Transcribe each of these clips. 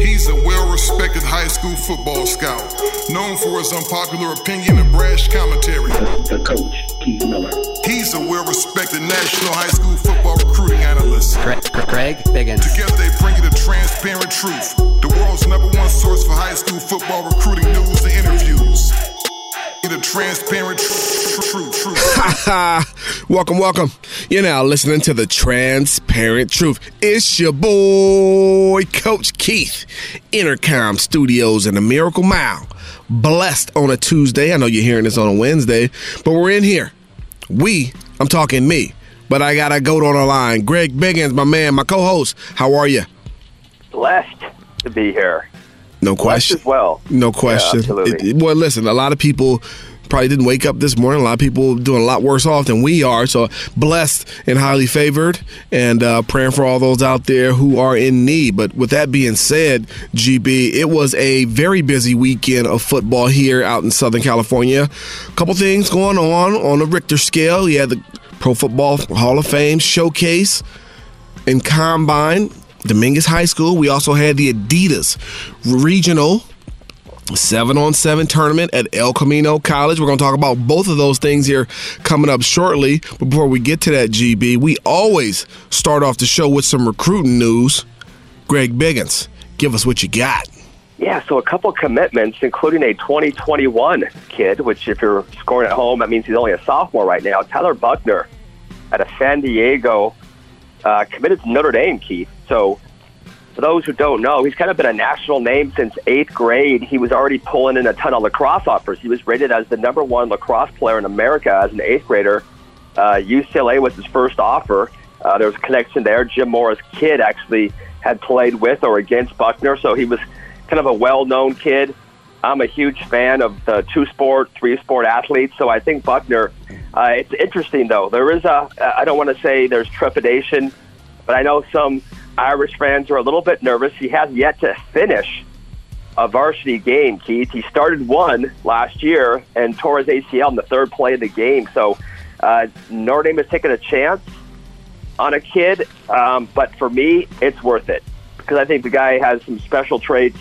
He's a well respected high school football scout, known for his unpopular opinion and brash commentary. The coach, Keith Miller. He's a well respected national high school football recruiting analyst. Greg, Greg Biggins. Together they bring you the transparent truth, the world's number one source for high school football recruiting news and interviews. The transparent truth, truth. welcome, welcome. You're now listening to the transparent truth. It's your boy, Coach Keith, Intercom Studios in the Miracle Mile. Blessed on a Tuesday. I know you're hearing this on a Wednesday, but we're in here. We, I'm talking me, but I got a goat on the line. Greg Biggins, my man, my co-host. How are you? Blessed to be here. No question. as well. No question. Yeah, absolutely. It- well, listen, a lot of people probably didn't wake up this morning. A lot of people doing a lot worse off than we are. So blessed and highly favored, and uh, praying for all those out there who are in need. But with that being said, GB, it was a very busy weekend of football here out in Southern California. A couple things going on on a Richter scale. You had the Pro Football Hall of Fame showcase and combine dominguez high school. We also had the adidas regional seven on seven tournament at el camino college. We're going to talk about both of those things here coming up shortly. But before we get to that gb we always start off the show with some recruiting news. Greg biggins give us what you got. Yeah, so a couple commitments, including a 2021 kid, which if you're scoring at home, that means he's only a sophomore right now. Tyler Buckner at a San Diego uh, committed to Notre Dame, Keith. So for those who don't know, he's kind of been a national name since eighth grade. He was already pulling in a ton of lacrosse offers. He was rated as the number one lacrosse player in America as an eighth grader. Uh, UCLA was his first offer. Uh, there was a connection there. Jim Morris' kid actually had played with or against Buckner, so he was kind of a well-known kid. I'm a huge fan of the two-sport, three-sport athletes, so I think Buckner. Uh, it's interesting though. There is a. I don't want to say there's trepidation, but I know some Irish fans are a little bit nervous. He has yet to finish a varsity game, Keith. He started one last year and tore his ACL in the third play of the game. So uh, Notre Dame has taken a chance on a kid, um, but for me, it's worth it because I think the guy has some special traits.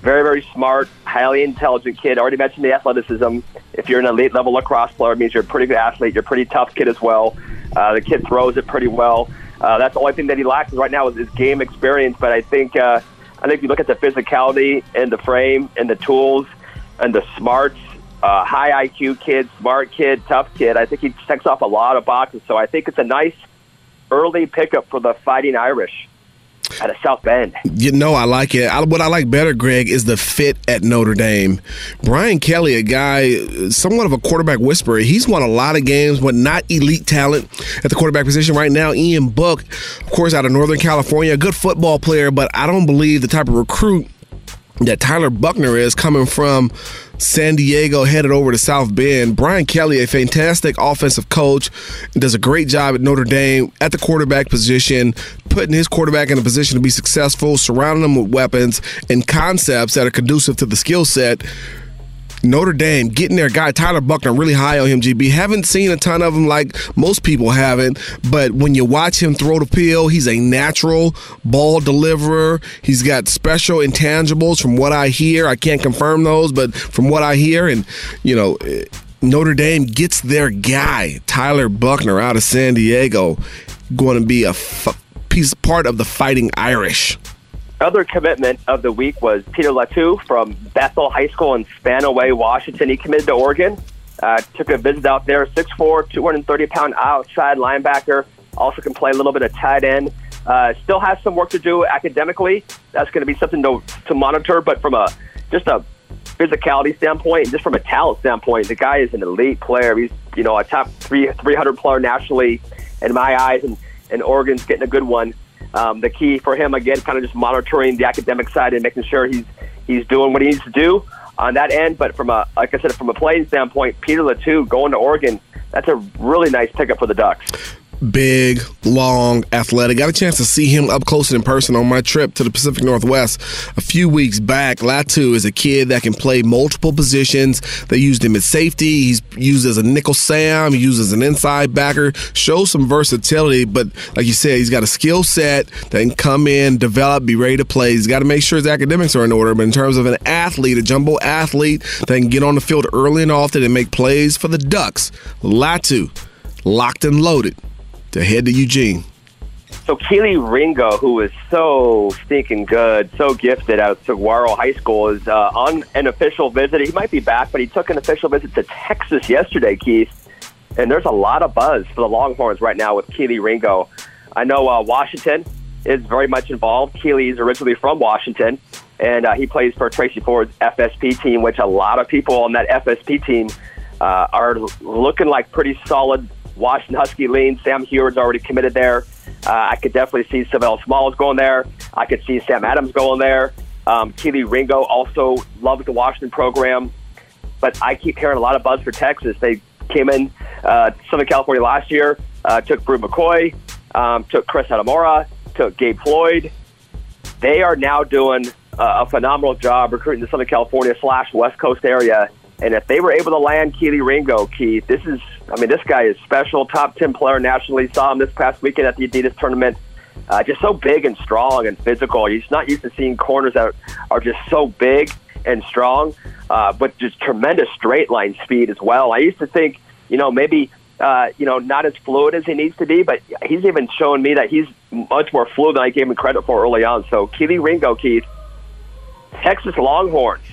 Very, very smart, highly intelligent kid. Already mentioned the athleticism. If you're an elite level lacrosse player, it means you're a pretty good athlete. You're a pretty tough kid as well. Uh, the kid throws it pretty well. Uh, that's the only thing that he lacks right now is his game experience. But I think uh, I think if you look at the physicality and the frame and the tools and the smarts, uh, high IQ kid, smart kid, tough kid, I think he checks off a lot of boxes. So I think it's a nice early pickup for the Fighting Irish out of South Bend. You know, I like it. I, what I like better, Greg, is the fit at Notre Dame. Brian Kelly, a guy, somewhat of a quarterback whisperer. He's won a lot of games, but not elite talent at the quarterback position right now. Ian Book, of course, out of Northern California, a good football player, but I don't believe the type of recruit that Tyler Buckner is coming from San Diego headed over to South Bend. Brian Kelly, a fantastic offensive coach, does a great job at Notre Dame at the quarterback position, putting his quarterback in a position to be successful, surrounding them with weapons and concepts that are conducive to the skill set. Notre Dame getting their guy Tyler Buckner really high on him. GB haven't seen a ton of him like most people haven't, but when you watch him throw the pill, he's a natural ball deliverer. He's got special intangibles from what I hear. I can't confirm those, but from what I hear, and you know. Notre Dame gets their guy Tyler Buckner out of San Diego, going to be a f- piece part of the Fighting Irish. Other commitment of the week was Peter Latu from Bethel High School in Spanaway, Washington. He committed to Oregon. Uh, took a visit out there. 6'4", 230 pound outside linebacker. Also can play a little bit of tight end. Uh, still has some work to do academically. That's going to be something to, to monitor. But from a just a physicality standpoint, just from a talent standpoint, the guy is an elite player. He's you know a top three 300 player nationally in my eyes, and and Oregon's getting a good one. Um, the key for him again, kind of just monitoring the academic side and making sure he's he's doing what he needs to do on that end. But from a like I said, from a playing standpoint, Peter Latu going to Oregon, that's a really nice pickup for the Ducks big, long, athletic. Got a chance to see him up close and in person on my trip to the Pacific Northwest a few weeks back. Latu is a kid that can play multiple positions. They used him at safety. He's used as a nickel Sam. He used as an inside backer. Shows some versatility, but like you said, he's got a skill set that can come in, develop, be ready to play. He's got to make sure his academics are in order. But in terms of an athlete, a jumbo athlete that can get on the field early and often and make plays for the Ducks, Latu, locked and loaded to head to Eugene. So Kelee Ringo, who is so stinking good, so gifted out of Saguaro High School, is uh, on an official visit. He might be back, but he took an official visit to Texas yesterday, Keith. And there's a lot of buzz for the Longhorns right now with Kelee Ringo. I know uh, Washington is very much involved. Kelee is originally from Washington, and uh, he plays for Tracy Ford's FSP team, which a lot of people on that FSP team uh, are looking like pretty solid Washington Husky lean. Sam Huard's already committed there. Uh, I could definitely see Sav'ell Smalls going there. I could see Sam Adams going there. Um, Kelee Ringo also loves the Washington program. But I keep hearing a lot of buzz for Texas. They came in uh, Southern California last year, uh, took Bru McCoy, um, took Chris Adamora, took Gabe Floyd. They are now doing a phenomenal job recruiting the Southern California slash West Coast area. And if they were able to land Kelee Ringo, Keith, this is I mean, this guy is special, top 10 player nationally. Saw him this past weekend at the Adidas tournament. Uh, just so big and strong and physical. He's not used to seeing corners that are just so big and strong, uh, but just tremendous straight line speed as well. I used to think, you know, maybe, uh, you know, not as fluid as he needs to be, but he's even shown me that he's much more fluid than I gave him credit for early on. So, Kelee Ringo, Keith, Texas Longhorns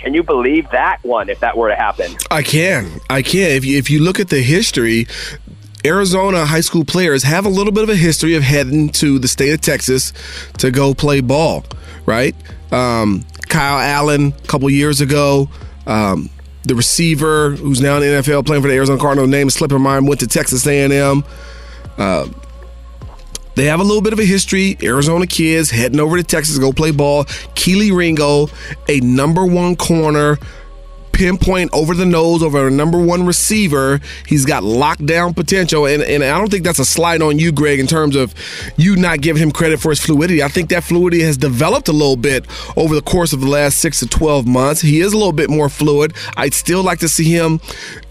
can you believe that one if that were to happen? I can. I can. If you, if you look at the history, Arizona high school players have a little bit of a history of heading to the state of Texas to go play ball, right? Um, Kyle Allen a couple years ago. Um, the receiver who's now in the NFL playing for the Arizona Cardinals, name is slipping my mind, went to Texas A&M. Uh, they have a little bit of a history. Arizona kids heading over to Texas to go play ball. Kelee Ringo, a number one corner, pinpoint over the nose over a number one receiver. He's got lockdown potential. And, and I don't think that's a slight on you, Greg, in terms of you not giving him credit for his fluidity. I think that fluidity has developed a little bit over the course of the last six to 12 months. He is a little bit more fluid. I'd still like to see him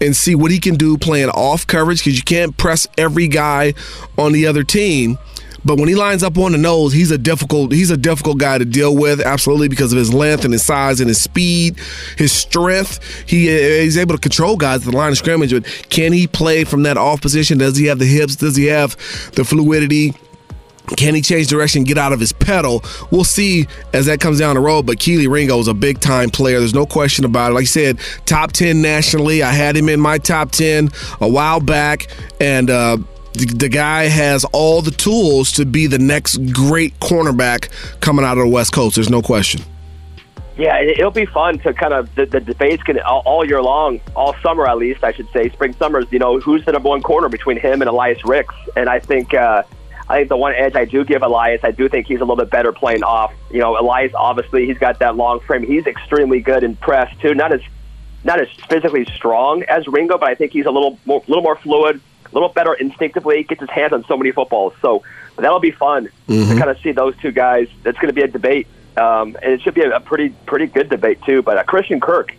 and see what he can do playing off coverage because you can't press every guy on the other team. But when he lines up on the nose, he's a difficult he's a difficult guy to deal with, absolutely because of his length and his size and his speed, his strength. He he's able to control guys at the line of scrimmage. But can he play from that off position? Does he have the hips? Does he have the fluidity? Can he change direction, get out of his pedal? We'll see as that comes down the road. But Kelee Ringo is a big time player. There's no question about it. Like I said, top 10 nationally. I had him in my top 10 a while back. And, uh, the, guy has all the tools to be the next great cornerback coming out of the West Coast. There's no question. Yeah, it'll be fun to kind of the, the debates can all, all year long, all summer at least, I should say, spring summers. You know, who's the number one corner between him and Elias Ricks? And I think uh, I think the one edge I do give Elias, I do think he's a little bit better playing off. You know, Elias obviously he's got that long frame. He's extremely good in press too. Not as not as physically strong as Ringo, but I think he's a little more, little more fluid, a little better instinctively, gets his hands on so many footballs. So that'll be fun mm-hmm. to kind of see those two guys. That's going to be a debate, um, and it should be a, a, pretty pretty good debate too. But uh, Christian Kirk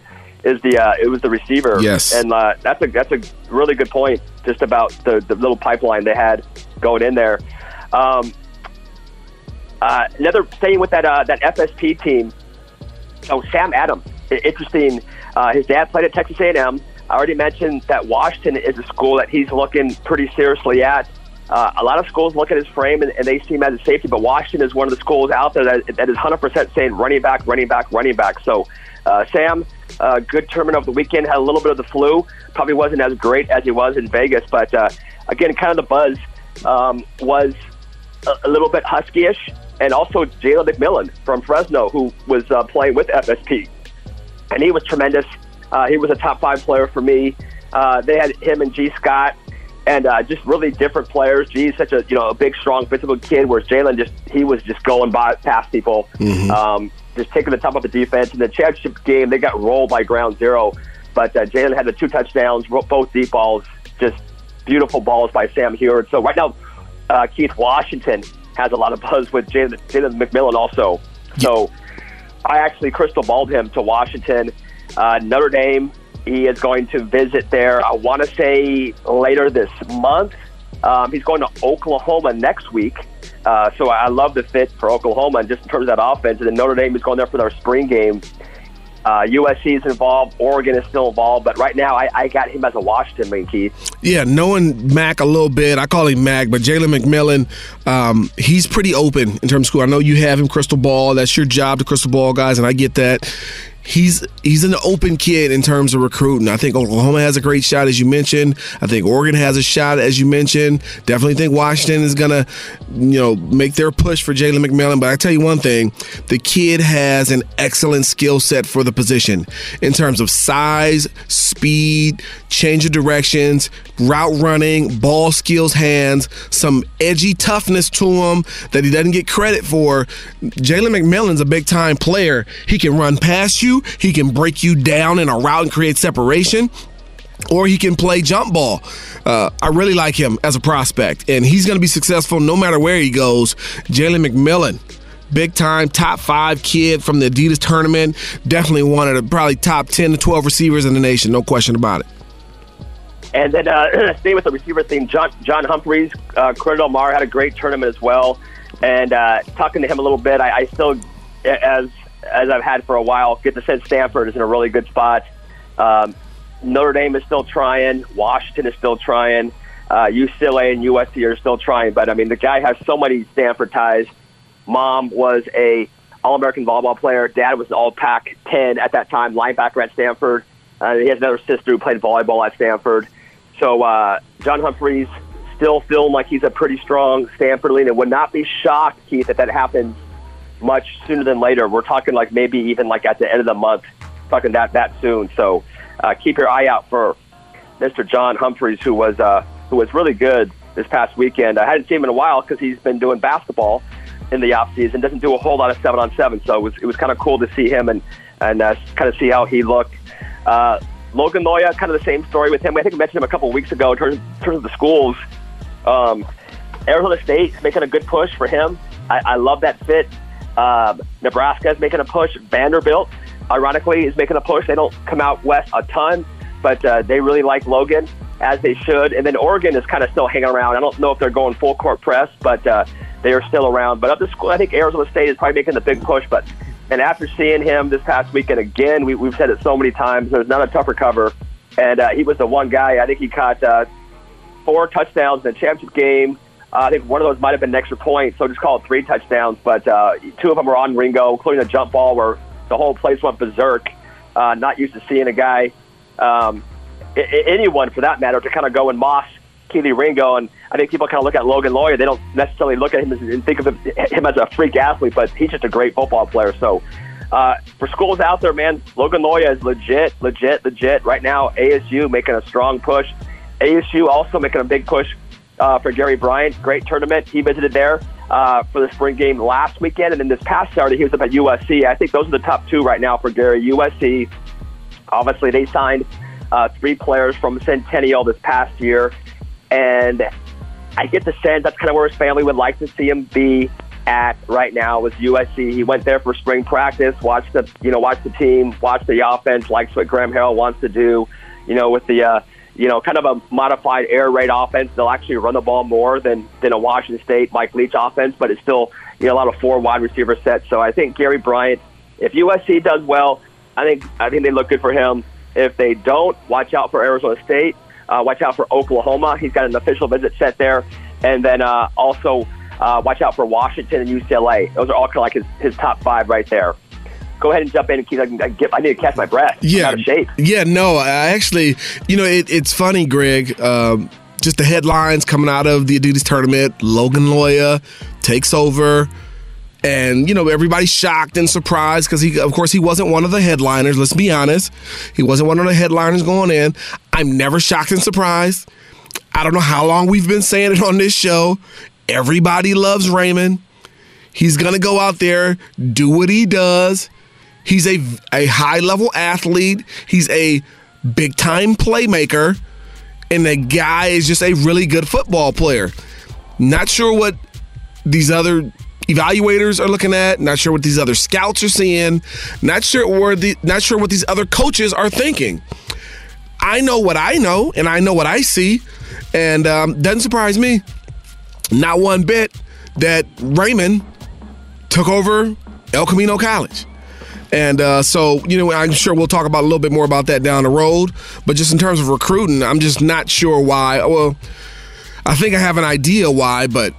is the uh, it was the receiver, yes, and uh, that's a that's a really good point just about the the little pipeline they had going in there. Um, uh, another staying with that uh, that FSP team. Oh, Sam Adams, interesting. Uh, his dad played at Texas A&M. I already mentioned that Washington is a school that he's looking pretty seriously at. Uh, a lot of schools look at his frame and, and, they see him as a safety, but Washington is one of the schools out there that, that is 100% saying running back, running back, running back. So, uh, Sam, uh, good tournament of the weekend, had a little bit of the flu. Probably wasn't as great as he was in Vegas, but uh, again, kind of the buzz um, was a, a, little bit husky-ish. And also Jalen McMillan from Fresno, who was uh, playing with FSP. And he was tremendous. Uh, he was a top five player for me. Uh, they had him and Gee Scott, and uh, just really different players. G's such a you know a big, strong, physical kid, whereas Jalen just he was just going by past people, um, just taking the top of the defense. In the championship game, they got rolled by Ground Zero, but uh, Jalen had the two touchdowns, both deep balls, just beautiful balls by Sam Huard. So right now, uh, Keith Washington has a lot of buzz with Jalen Jalen McMillan also. So I actually crystal balled him to Washington. Uh, Notre Dame, he is going to visit there, I want to say later this month. Um, he's going to Oklahoma next week. Uh, so I love the fit for Oklahoma and just in terms of that offense. And then Notre Dame is going there for their spring game. Uh, USC is involved. Oregon is still involved. But right now, I, I got him as a Washington main Keith. Yeah, knowing Mac a little bit, I call him Mac, but Jalen McMillan, um, he's pretty open in terms of school. I know you have him crystal ball. That's your job to crystal ball guys, and I get that. He's he's an open kid in terms of recruiting. I think Oklahoma has a great shot, as you mentioned. I think Oregon has a shot, as you mentioned. Definitely think Washington is gonna, you know, make their push for Jalen McMillan. But I tell you one thing: the kid has an excellent skill set for the position in terms of size, speed, change of directions, route running, ball skills, hands, some edgy toughness to him that he doesn't get credit for. Jalen McMillan's a big time player. He can run past you, he can break you down in a route and create separation. Or he can play jump ball. Uh, I really like him as a prospect, and he's going to be successful no matter where he goes. Jalen McMillan, big time top five kid from the Adidas tournament. Definitely one of the probably top 10 to 12 receivers in the nation, no question about it. And then uh, staying with the receiver theme, John, John Humphreys, uh, Corona del Mar had a great tournament as well. And uh, talking to him a little bit, I, I still, as as I've had for a while, get the sense Stanford is in a really good spot. Um, Notre Dame is still trying. Washington is still trying. Uh, UCLA and USC are still trying. But I mean, the guy has so many Stanford ties. Mom was a All-American volleyball player. Dad was an All-Pac-10 at that time, linebacker at Stanford. Uh, he has another sister who played volleyball at Stanford. So uh, John Humphreys still feeling like he's a pretty strong Stanford lead, and would not be shocked, Keith, if that happens much sooner than later. We're talking like maybe even like at the end of the month, talking that that soon. So uh, keep your eye out for Mr. John Humphreys, who was uh, who was really good this past weekend. I hadn't seen him in a while because he's been doing basketball in the off season. Doesn't do a whole lot of seven on seven, so it was it was kind of cool to see him and and uh, kind of see how he looked. Uh, Logan Loya, kind of the same story with him. I think I mentioned him a couple of weeks ago in terms, in terms of the schools. Um, Arizona State's making a good push for him. I, I love that fit. Um, Nebraska is making a push. Vanderbilt, ironically, is making a push. They don't come out west a ton, but uh, they really like Logan as they should. And then Oregon is kind of still hanging around. I don't know if they're going full court press, but uh, they are still around. But up to school, I think Arizona State is probably making the big push. But and after seeing him this past weekend again, we, we've said it so many times. There's not a tougher cover, and uh, he was the one guy. I think he caught uh, four touchdowns in the championship game. Uh, I think one of those might have been an extra point, so just call it three touchdowns. But uh, two of them were on Ringo, including a jump ball where the whole place went berserk. Uh, not used to seeing a guy, um, I- anyone for that matter, to kind of go and moss Kelee Ringo. And I think people kind of look at Logan Loya. They don't necessarily look at him as, and think of him, him as a freak athlete, but he's just a great football player. So uh, for schools out there, man, Logan Loya is legit, legit, legit. Right now, ASU making a strong push. ASU also making a big push uh, for Gary Bryant. Great tournament. He visited there uh, for the spring game last weekend, and then this past Saturday he was up at USC. I think those are the top two right now for Gary. USC, obviously, they signed uh, three players from Centennial this past year, and I get the sense that's kind of where his family would like to see him be at right now with USC. He went there for spring practice, watched the you know watched the team, watched the offense, likes what Graham Harrell wants to do. You know, with the uh, you know kind of a modified air raid offense, they'll actually run the ball more than than a Washington State Mike Leach offense, but it's still you know a lot of four wide receiver sets. So I think Gary Bryant, if USC does well, I think I think they look good for him. If they don't, watch out for Arizona State. Uh, watch out for Oklahoma. He's got an official visit set there, and then uh, also uh, watch out for Washington and UCLA. Those are all kind of like his, his top five right there. Go ahead and jump in and keep. I, can, I, get, I need to catch my breath. Yeah, shape. yeah. No, I actually, you know, it, it's funny, Greg. Um, just the headlines coming out of the Adidas tournament. Logan Loya takes over, and you know everybody's shocked and surprised because he, of course, he wasn't one of the headliners. Let's be honest, he wasn't one of the headliners going in. I'm never shocked and surprised. I don't know how long we've been saying it on this show. Everybody loves Raymond. He's going to go out there, do what he does. He's a, a high level athlete, he's a big time playmaker, and the guy is just a really good football player. Not sure what these other evaluators are looking at. Not sure what these other scouts are seeing. Not sure where the not sure what these other coaches are thinking. I know what I know, and I know what I see, and um, doesn't surprise me. Not one bit that Raymond took over El Camino College. And uh, so, you know, I'm sure we'll talk about a little bit more about that down the road. But just in terms of recruiting, I'm just not sure why. Well, I think I have an idea why, but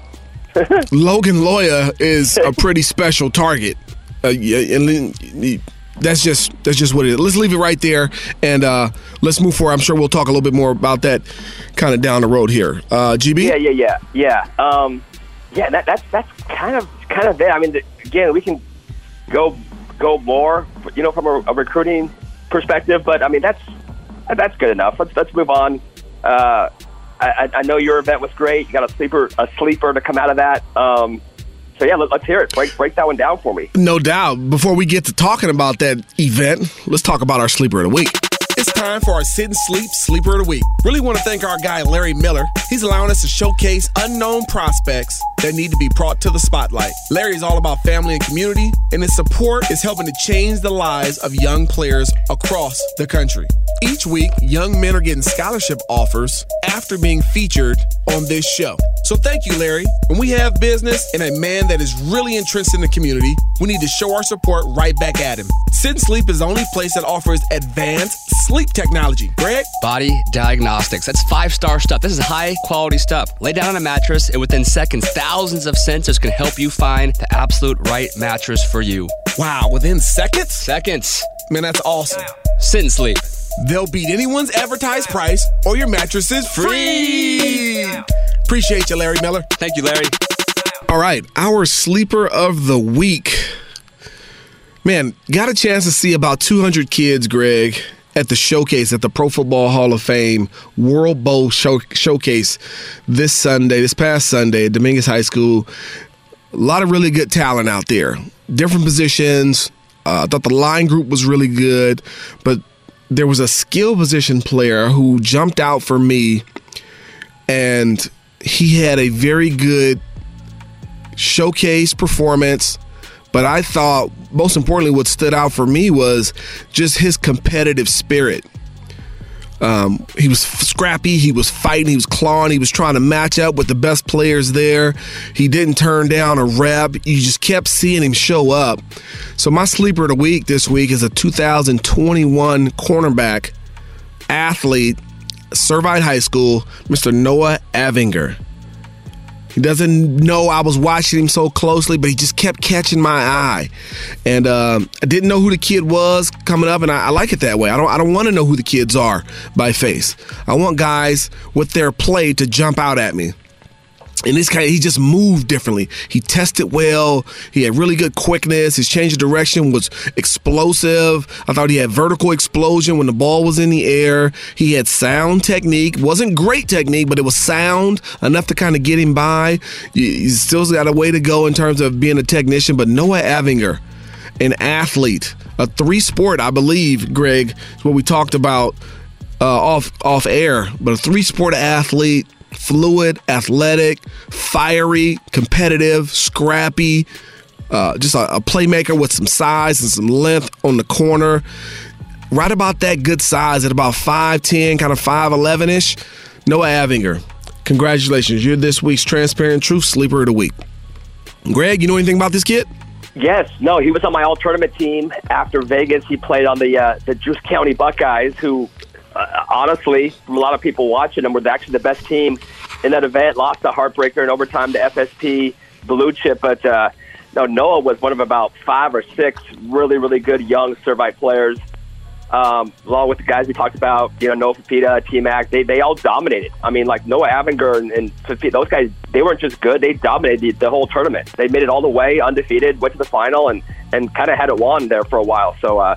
Logan Loya is a pretty special target. Uh, and that's just that's just what it is. Let's leave it right there and uh, let's move forward. I'm sure we'll talk a little bit more about that kind of down the road here. Uh, GB. Yeah, yeah, yeah, yeah. Um, yeah, that, that's that's kind of kind of it. I mean, again, we can go go more, you know, from a, a recruiting perspective, but I mean, that's that's good enough. Let's let's move on. Uh, I, I know your event was great. You got a sleeper a sleeper to come out of that. Um, so yeah, let, us hear it. Break break that one down for me. No doubt. Before we get to talking about that event, let's talk about our sleeper of the week. It's time for our Sit and Sleep Sleeper of the Week. Really want to thank our guy Larry Miller. He's allowing us to showcase unknown prospects that need to be brought to the spotlight. Larry is all about family and community, and his support is helping to change the lives of young players across the country. Each week, young men are getting scholarship offers after being featured on this show. So thank you, Larry. When we have business and a man that is really interested in the community, we need to show our support right back at him. Sit and Sleep is the only place that offers advanced sleep technology. Greg? Body diagnostics. That's five star stuff. This is high quality stuff. Lay down on a mattress, and within seconds, thousands of sensors can help you find the absolute right mattress for you. Wow, within seconds? Seconds. Man, that's awesome. Sit and sleep. They'll beat anyone's advertised price, or your mattress is free. Appreciate you, Larry Miller. Thank you, Larry. All right, our sleeper of the week. Man, got a chance to see about 200 kids, Greg, at the showcase at the Pro Football Hall of Fame World Bowl show, Showcase this Sunday, this past Sunday at Dominguez High School. A lot of really good talent out there, different positions. Uh, I thought the line group was really good, but there was a skill position player who jumped out for me, and he had a very good showcase performance. But I thought, most importantly, what stood out for me was just his competitive spirit. Um, he was scrappy. He was fighting. He was clawing. He was trying to match up with the best players there. He didn't turn down a rep. You just kept seeing him show up. So my sleeper of the week this week is a 2021 cornerback athlete, Servite High School, Mr. Noah Avinger. He doesn't know I was watching him so closely, but he just kept catching my eye, and uh, I didn't know who the kid was coming up, and I, I like it that way. I don't I don't want to know who the kids are by face. I want guys with their play to jump out at me. And this guy, he just moved differently. He tested well. He had really good quickness. His change of direction was explosive. I thought he had vertical explosion when the ball was in the air. He had sound technique. Wasn't great technique, but it was sound enough to kind of get him by. He's still got a way to go in terms of being a technician. But Noah Avinger, an athlete, a three sport, I believe, Greg, is what we talked about uh, off off air. But a three sport athlete fluid, athletic, fiery, competitive, scrappy, uh, just a, a, playmaker with some size and some length on the corner. Right about that good size at about 5'10, kind of 5'11 ish. Noah Avinger, congratulations. You're this week's Transparent Truth Sleeper of the Week. Greg, you know anything about this kid? Yes, no, he was on my all tournament team after Vegas. He played on the uh, the Juice County Buckeyes, who uh, honestly, from a lot of people watching them, were actually the best team in that event. Lost a heartbreaker in overtime to FSP Blue Chip, but uh, no, Noah was one of about five or six really, really good young Servite players. Um, along with the guys we talked about, you know, Noah Fifita, T Mac, they, they all dominated. I mean, like Noah Avinger and, and Fifita, those guys, they weren't just good, they dominated the, the whole tournament. They made it all the way undefeated, went to the final, and, and kind of had it won there for a while. So, uh,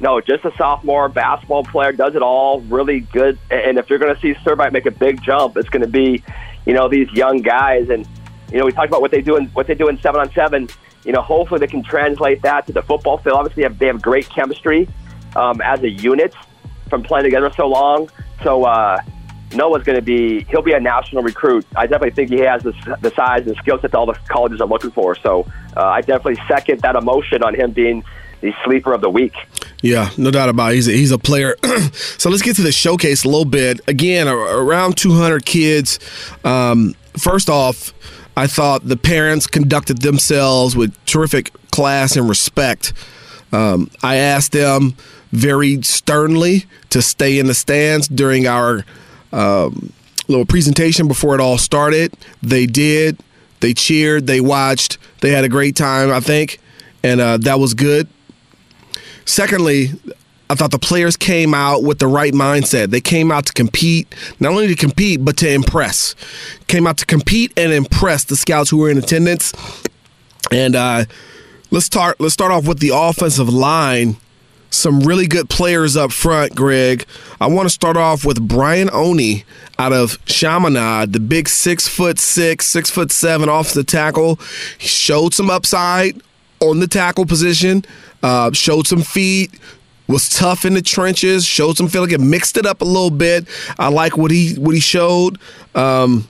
no, just a sophomore basketball player, does it all, really good. And if you're going to see Servite make a big jump, it's going to be, you know, these young guys. And you know, we talked about what they do in what they do in seven on seven. You know, hopefully they can translate that to the football field. Obviously, they have, they have great chemistry um, as a unit from playing together so long. So uh, Noah's going to be he'll be a national recruit. I definitely think he has the, the size and skill set that all the colleges are looking for. So uh, I definitely second that emotion on him being the sleeper of the week. Yeah, no doubt about it. He's a, he's a player. so let's get to the showcase a little bit. Again, around 200 kids. Um, first off, I thought the parents conducted themselves with terrific class and respect. Um, I asked them very sternly to stay in the stands during our um, little presentation before it all started. They did. They cheered. They watched. They had a great time, I think, and uh, that was good. Secondly, I thought the players came out with the right mindset. They came out to compete, not only to compete, but to impress. Came out to compete and impress the scouts who were in attendance. And uh, let's start. Let's start off with the offensive line. Some really good players up front, Greg. I want to start off with Brian Oni out of Chaminade, the big six foot six, six foot seven off the tackle. He showed some upside on the tackle position, uh, showed some feet, was tough in the trenches, showed some feeling, mixed it up a little bit. I like what he what he showed. Um,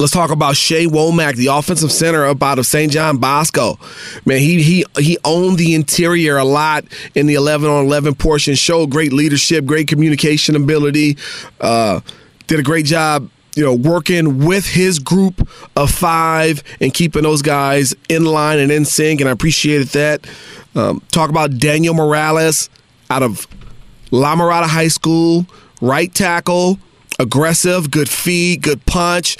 Let's talk about Shea Womack, the offensive center up out of St. John Bosco. Man, he he he owned the interior a lot in the 11 on 11 portion. Showed great leadership, great communication ability. Uh, did a great job, you know, working with his group of five and keeping those guys in line and in sync. And I appreciated that. Um, talk about Daniel Morales out of La Mirada High School, right tackle, aggressive, good feet, good punch.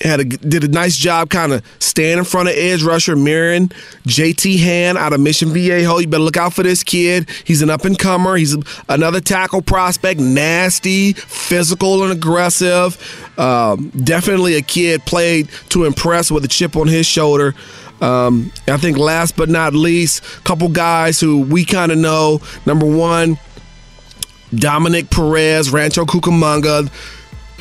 Had a, did a nice job kind of staying in front of edge rusher, mirroring JT Han out of Mission Viejo. You better look out for this kid. He's an up and comer. He's another tackle prospect, nasty, physical, and aggressive. Um, definitely a kid played to impress with a chip on his shoulder. Um, I think last but not least, couple guys who we kind of know. Number one, Dominic Perez, Rancho Cucamonga.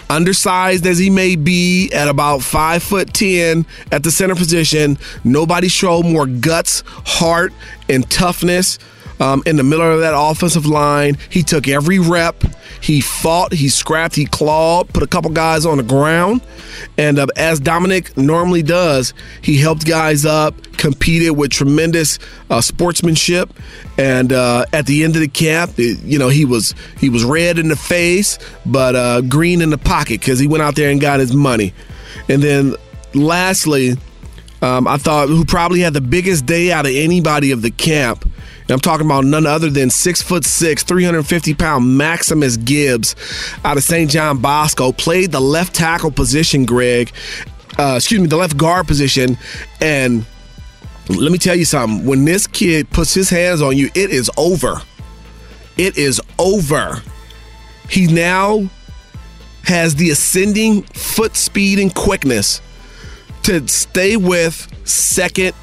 Undersized as he may be at about five foot ten at the center position, nobody showed more guts, heart, and toughness um, in the middle of that offensive line. He took every rep. He fought, he scrapped, he clawed, put a couple guys on the ground. And uh, as Dominic normally does, he helped guys up, competed with tremendous uh, sportsmanship. And uh, at the end of the camp, it, you know, he was he was red in the face, but uh, green in the pocket because he went out there and got his money. And then lastly, um, I thought who probably had the biggest day out of anybody of the camp And I'm talking about none other than six foot six, 350 pound Maximus Gibbs out of St. John Bosco. Played the left tackle position, Greg. Uh, excuse me, the left guard position. And let me tell you something. When this kid puts his hands on you, it is over. It is over. He now has the ascending foot speed and quickness to stay with second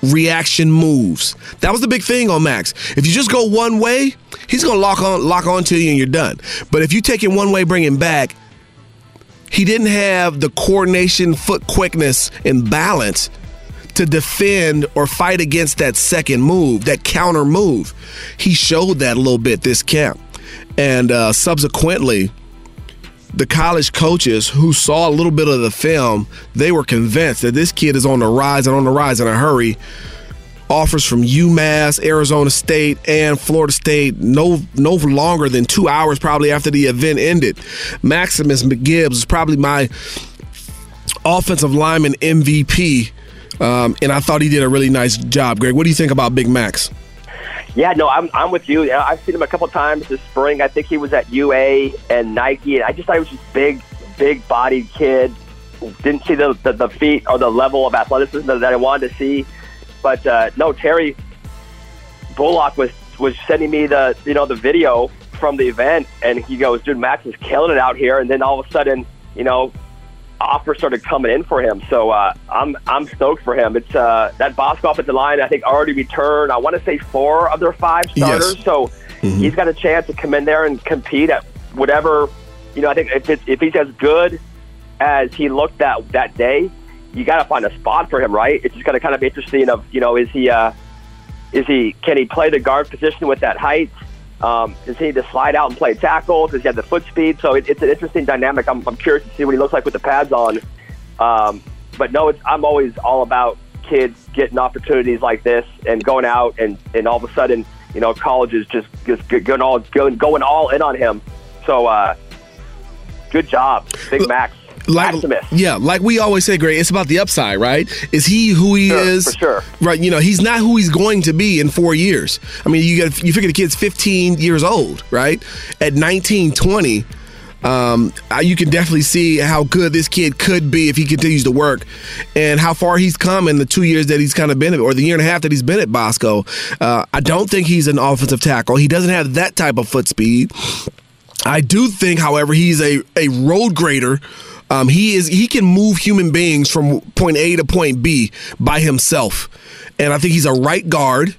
reaction moves. That was the big thing on Max. If you just go one way, he's gonna lock on lock on to you and you're done. But if you take him one way, bring him back, he didn't have the coordination, foot quickness, and balance to defend or fight against that second move, that counter move. He showed that a little bit this camp. And uh, subsequently, the college coaches who saw a little bit of the film, they were convinced that this kid is on the rise and on the rise in a hurry. Offers from UMass, Arizona State, and Florida State no no longer than two hours probably after the event ended. Maximus McGibbs is probably my offensive lineman MVP, um, and I thought he did a really nice job. Greg, what do you think about Big Max? Yeah, no, I'm, I'm with you. I've seen him a couple times this spring. I think he was at UA and Nike, and I just thought he was just big, big bodied kid. Didn't see the, the, the feet or the level of athleticism that I wanted to see. But uh, no, Terry Bullock was was sending me the you know the video from the event, and he goes, "Dude, Max is killing it out here." And then all of a sudden, you know, offers started coming in for him. So uh, I'm I'm stoked for him. It's uh, that Bosco offensive line. I think already returned. I want to say four of their five starters. Yes. So he's got a chance to come in there and compete at whatever. You know, I think if it's, if he's as good as he looked that that day, you got to find a spot for him, right? It's just going to kind of be interesting. Of you know, is he uh, is he can he play the guard position with that height? Um, does he need to slide out and play tackle? Does he have the foot speed? So it, it's an interesting dynamic. I'm, I'm curious to see what he looks like with the pads on. Um, but no, it's, I'm always all about kids getting opportunities like this and going out and, and all of a sudden, you know, college is just, just going all going, going all in on him. So uh, good job, Big Max. Like Maximus. yeah, like we always say, Greg, it's about the upside, right? Is he who he Sure, is? for sure. Right, you know, he's not who he's going to be in four years. I mean, you got you figure the kid's 15 years old, right? At 19, 20, um, you can definitely see how good this kid could be if he continues to work, and how far he's come in the two years that he's kind of been, at, or the year and a half that he's been at Bosco. Uh, I don't think he's an offensive tackle. He doesn't have that type of foot speed. I do think, however, he's a, a road grader. Um, he is he can move human beings from point A to point B by himself, and I think he's a right guard.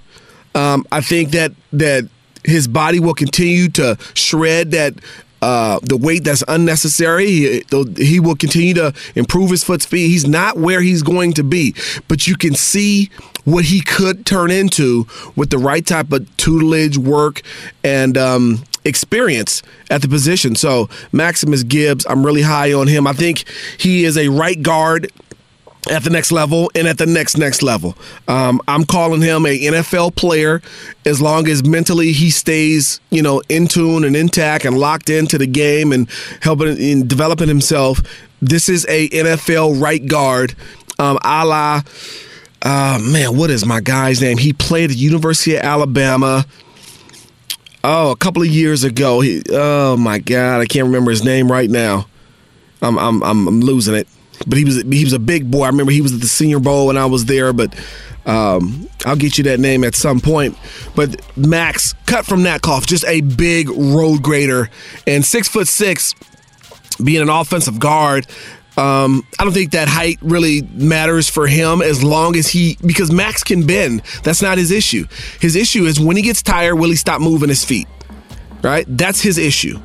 Um, I think that that his body will continue to shred that uh, the weight that's unnecessary. He, he will continue to improve his foot speed. He's not where he's going to be, but you can see what he could turn into with the right type of tutelage, work, and um, experience at the position. So Maximus Gibbs, I'm really high on him. I think he is a right guard at the next level and at the next next level. Um, I'm calling him a NFL player as long as mentally he stays, you know, in tune and intact and locked into the game and helping in developing himself. This is a NFL right guard, um, a la. Uh, man, what is my guy's name? He played at University of Alabama. Oh, a couple of years ago. He, oh my God, I can't remember his name right now. I'm I'm I'm, I'm losing it. But he was he was a big boy. I remember he was at the Senior Bowl when I was there. But um, I'll get you that name at some point. But Max, cut from cough, just a big road grader and six foot six, being an offensive guard. Um, I don't think that height really matters for him as long as he because Max can bend. That's not his issue. His issue is when he gets tired, will he stop moving his feet? Right? That's his issue.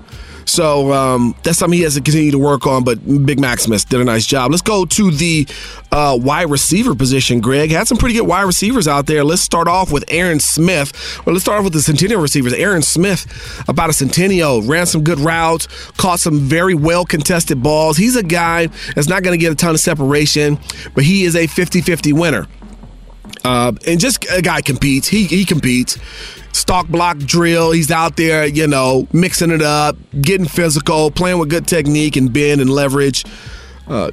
So um, that's something he has to continue to work on. But Big Maximus did a nice job. Let's go to the uh, wide receiver position. Greg had some pretty good wide receivers out there. Let's start off with Aaron Smith. Well, let's start off with the Centennial receivers. Aaron Smith, about a Centennial, ran some good routes, caught some very well contested balls. He's a guy that's not going to get a ton of separation, but he is a 50-50 winner. Uh, and just a guy competes. He he competes. Stalk block drill. He's out there, you know, mixing it up, getting physical, playing with good technique and bend and leverage. Uh,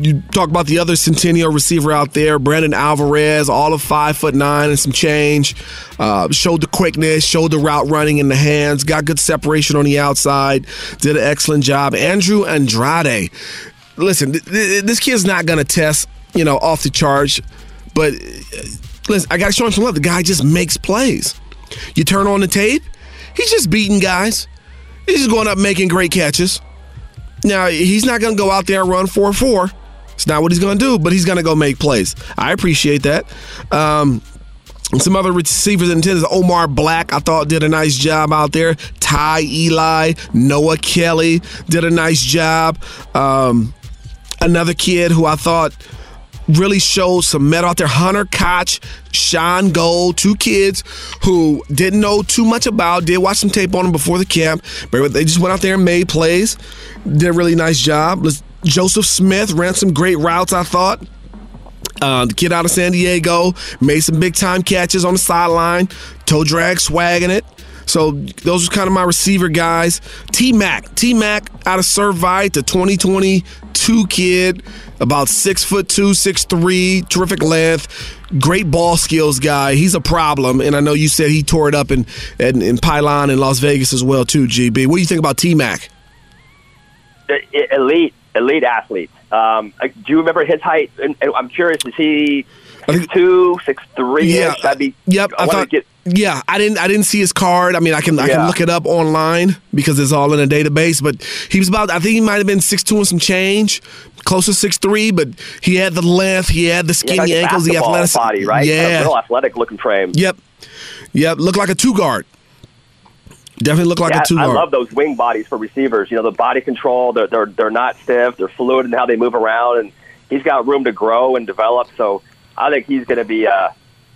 you talk about the other Centennial receiver out there, Brandon Alvarez, all of five foot nine and some change. Uh, showed the quickness, showed the route running in the hands, got good separation on the outside, did an excellent job. Andrew Andrade, listen, th- th- this kid's not going to test, you know, off the charge, but uh, listen, I got to show him some love. The guy just makes plays. You turn on the tape, he's just beating guys. He's just going up making great catches. Now, he's not going to go out there and run 4 4. It's not what he's going to do, but he's going to go make plays. I appreciate that. Um, some other receivers in attendance, Omar Black, I thought did a nice job out there. Ty Eli, Noah Kelly did a nice job. Um, another kid who I thought really showed some mettle out there. Hunter Koch, Sean Gold, two kids who didn't know too much about, did watch some tape on them before the camp, but they just went out there and made plays. Did a really nice job. Joseph Smith ran some great routes, I thought. Uh, the kid out of San Diego made some big time catches on the sideline, toe drag, swagging it. So those are kind of my receiver guys. T Mac, T Mac out of Servite, the 2022 kid, about six foot two, six three, terrific length, great ball skills guy. He's a problem, and I know you said he tore it up in in, in Pylon in Las Vegas as well too. GB, what do you think about T Mac? elite, elite athlete. Um, uh, do you remember his height? And, and I'm curious, is he six two, six three. Yeah, I'd be. Yep, I, I thought. get. yeah, I didn't. I didn't see his card. I mean, I can. I can Yeah. look it up online because it's all in a database. But he was about. I think he might have been six two and some change, close to six three. But he had the length. He had the Yeah, skinny like ankles. The athletic body, right? Kind of Yeah. athletic looking frame. Yep. Yep. Looked like a two guard. Definitely look like Yeah, a two I love those wing bodies for receivers. You know, the body control. They're they're they're not stiff. They're fluid in how they move around, and he's got room to grow and develop. So I think he's going to be. Uh,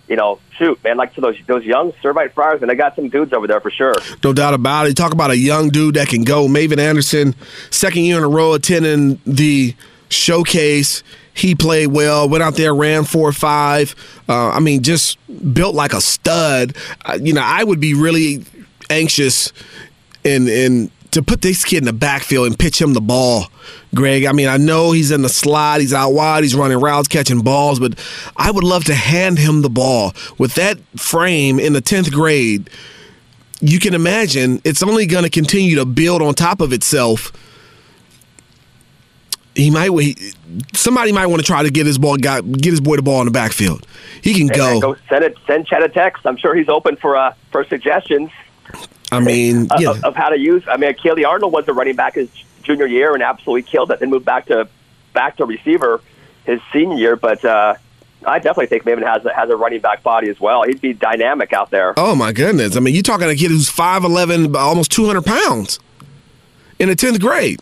you know, shoot, man, like to those those young Servite Friars, and they got some dudes over there for sure. No doubt about it. Talk about a young dude that can go. Maven Anderson, second year in a row attending the showcase. He played well, went out there, ran four or five. Uh, I mean, just built like a stud. Uh, you know, I would be really anxious and and to put this kid in the backfield and pitch him the ball, Greg. I mean, I know he's in the slot, he's out wide, he's running routes, catching balls, but I would love to hand him the ball with that frame in the tenth grade you can imagine it's only going to continue to build on top of itself. He might he, somebody might want to try to get his ball got get his boy the ball in the backfield. He can Hey, go. man, go send it, send Chad a text. I'm sure he's open for uh, for suggestions I mean, uh, yeah, of, of how to use. I mean, Kelly Arnold was a running back his junior year and absolutely killed it. Then moved back to back to receiver his senior year, but uh, I definitely think Maven has a, has a running back body as well. He'd be dynamic out there. oh my goodness. I mean, you're talking a kid who's 5'11", almost 200 pounds in the 10th grade.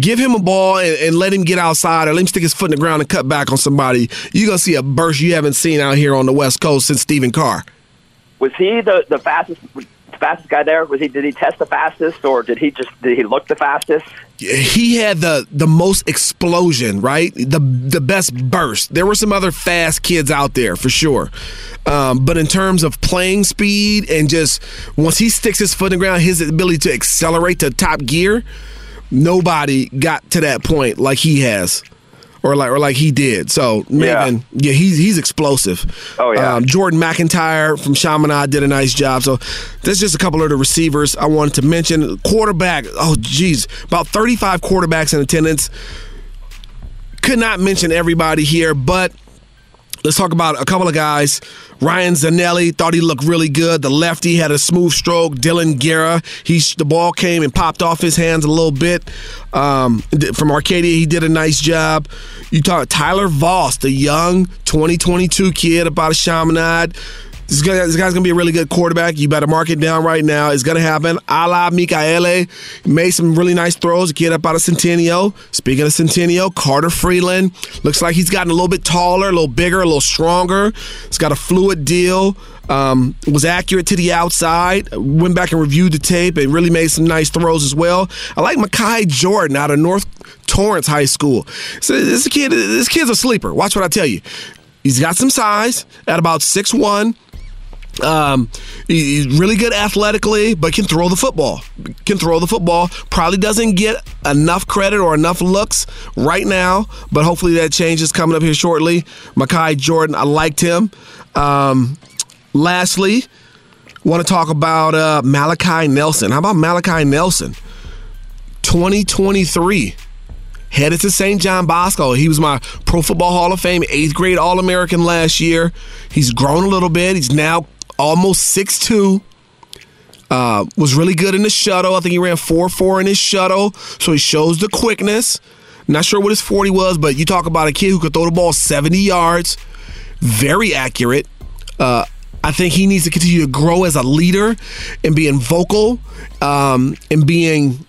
Give him a ball and, and let him get outside or let him stick his foot in the ground and cut back on somebody. You're going to see a burst you haven't seen out here on the West Coast since Stephen Carr. Was he the the fastest fastest guy there? Was he? Did he test the fastest, or did he just did he look the fastest? he had the the most explosion, right? The the best burst. There were some other fast kids out there for sure, um, but in terms of playing speed and just once he sticks his foot in the ground, his ability to accelerate to top gear, nobody got to that point like he has. Or like, or like he did. So Maven, yeah, he's he's explosive. Oh, yeah. Um, Jordan McIntyre from Chaminade did a nice job. So that's just a couple of the receivers I wanted to mention. Quarterback, oh geez, about 35 quarterbacks in attendance. Could not mention everybody here, but let's talk about a couple of guys. Ryan Zanelli thought he looked really good. The lefty had a smooth stroke. Dylan Guerra, he the ball came and popped off his hands a little bit. Um, from Arcadia, he did a nice job. You talk Tyler Voss, the young 2022 kid about a Chaminade. This, guy, this guy's gonna be a really good quarterback. You better mark it down right now. It's gonna happen. Ala Mikaele made some really nice throws. A kid up out of Centennial. Speaking of Centennial, Carter Freeland looks like he's gotten a little bit taller, a little bigger, a little stronger. He's got a fluid deal. Um, was accurate to the outside. Went back and reviewed the tape and really made some nice throws as well. I like Makai Jordan out of North Torrance High School. So this kid, this kid's a sleeper. Watch what I tell you. He's got some size at about six one. Um, he's really good athletically, but can throw the football. Can throw the football. Probably doesn't get enough credit or enough looks right now, but hopefully that changes coming up here shortly. Makai Jordan, I liked him. Um, lastly, want to talk about uh, Malachi Nelson. How about Malachi Nelson? 2023 headed to St. John Bosco. He was my Pro Football Hall of Fame eighth grade All American last year. He's grown a little bit. He's now almost 6'2. Uh, was really good in the shuttle. I think he ran 4 4 in his shuttle. So he shows the quickness. Not sure what his 40 was, but you talk about a kid who could throw the ball 70 yards. Very accurate. Uh, I think he needs to continue to grow as a leader and being vocal um, and being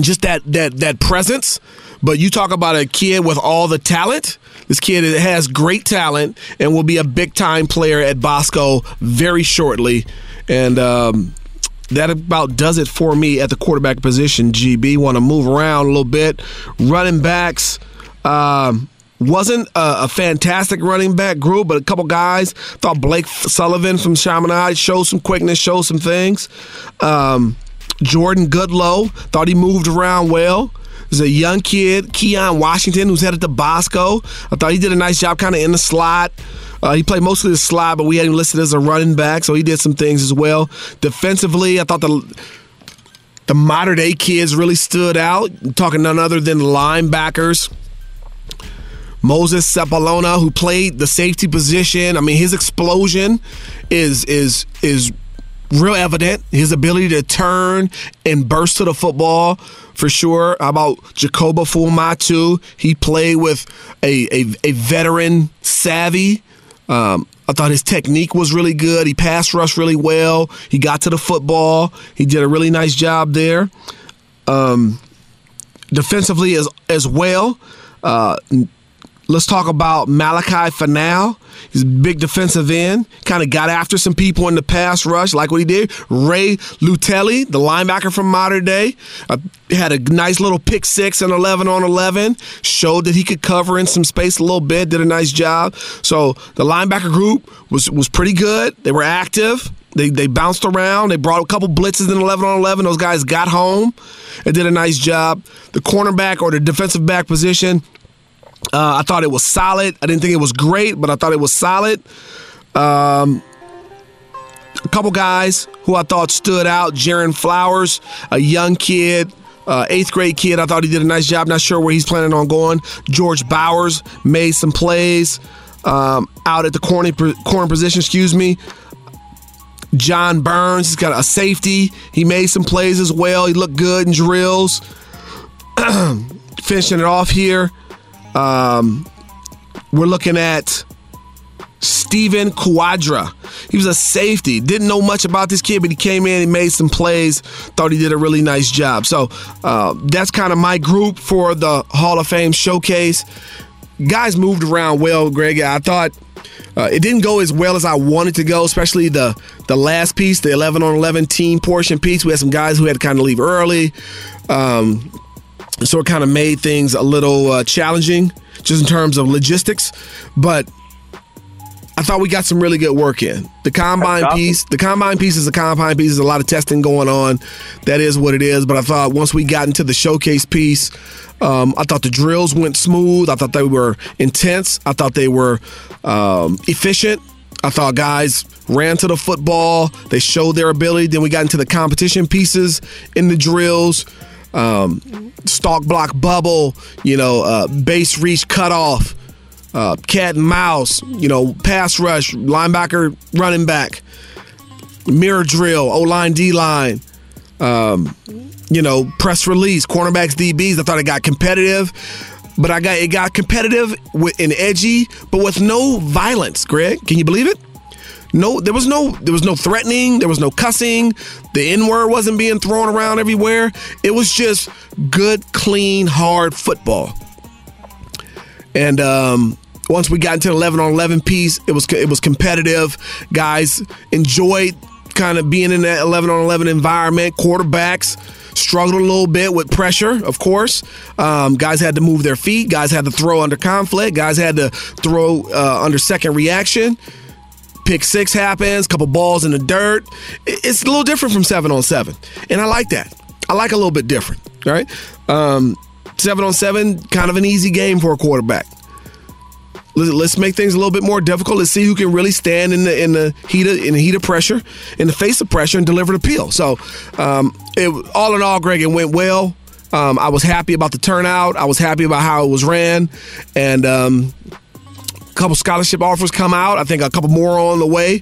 just that that that presence. But you talk about a kid with all the talent. This kid has great talent and will be a big time player at Bosco very shortly. And um, that about does it for me at the quarterback position. GB want to move around a little bit. Running backs. Um, wasn't a, a fantastic running back group, but a couple guys thought Blake Sullivan from Chaminade showed some quickness, showed some things. Um, Jordan Goodlow thought he moved around well. There's a young kid, Keon Washington, who's headed to Bosco. I thought he did a nice job kind of in the slot. Uh, he played mostly the slot, but we had him listed as a running back, so he did some things as well. Defensively, I thought the the Mater Dei kids really stood out. talking none other than linebackers. Moses Sepulona, who played the safety position. I mean, his explosion is is is real evident. His ability to turn and burst to the football for sure. How about Jacoba Fulmatu? He played with a, a, a veteran savvy. Um, I thought his technique was really good. He passed rush really well. He got to the football. He did a really nice job there. Um, defensively as as well. Uh, let's talk about Malachi for now. He's a big defensive end. Kind of got after some people in the pass rush, like what he did. Ray Lutelli, the linebacker from Mater Dei, uh, had a nice little pick six and 11 on 11. Showed that he could cover in some space a little bit. Did a nice job. So the linebacker group was was pretty good. They were active. They, they bounced around. They brought a couple blitzes in 11 on 11. Those guys got home and did a nice job. The cornerback or the defensive back position, uh, I thought it was solid. I didn't think it was great, but I thought it was solid. Um, a couple guys who I thought stood out Jaron Flowers, a young kid. Uh, eighth grade kid, I thought he did a nice job. Not sure where he's planning on going. George Bowers made some plays um, out at the corner corner position. Excuse me. John Burns, he's got a safety. He made some plays as well. He looked good in drills. Finishing it off here, um, we're looking at Stephen Quadra. He was a safety. Didn't know much about this kid, but he came in and made some plays. Thought he did a really nice job. So uh, that's kind of my group for the Hall of Fame showcase. Guys moved around well, Greg. I thought uh, it didn't go as well as I wanted to go, especially the the last piece, the 11 on 11 team portion piece. We had some guys who had to kind of leave early, um, so it kind of made things a little uh, challenging just in terms of logistics. But I thought we got some really good work in. The combine awesome. piece, the combine piece is a combine piece. There's a lot of testing going on. That is what it is. But I thought once we got into the showcase piece, um, I thought the drills went smooth. I thought they were intense. I thought they were um, efficient. I thought guys ran to the football. They showed their ability. Then we got into the competition pieces in the drills. Um, stalk block bubble, you know, uh, base reach cutoff uh, cat and mouse, you know, pass rush, linebacker, running back, mirror drill, O line, D line, um, you know, press release, cornerbacks, DBs. I thought it got competitive, but I got it got competitive with, and edgy, but with no violence. Greg, can you believe it? No, there was no there was no threatening, there was no cussing, the N word wasn't being thrown around everywhere. It was just good, clean, hard football. And um, once we got into the 11 on 11 piece, it was it was competitive. Guys enjoyed kind of being in that 11 on 11 environment. Quarterbacks struggled a little bit with pressure, of course. Um, guys had to move their feet. Guys had to throw under conflict. Guys had to throw uh, under second reaction. Pick six happens, couple balls in the dirt. It's a little different from seven on seven, and I like that. I like a little bit different. right? um, seven on seven, kind of an easy game for a quarterback. Let's make things a little bit more difficult. Let's see who can really stand in the in the heat of, in the heat of pressure, in the face of pressure, and deliver the peel. So, um, it, all in all, Greg, it went well. Um, I was happy about the turnout. I was happy about how it was ran, and um, couple scholarship offers come out. I think a couple more on the way,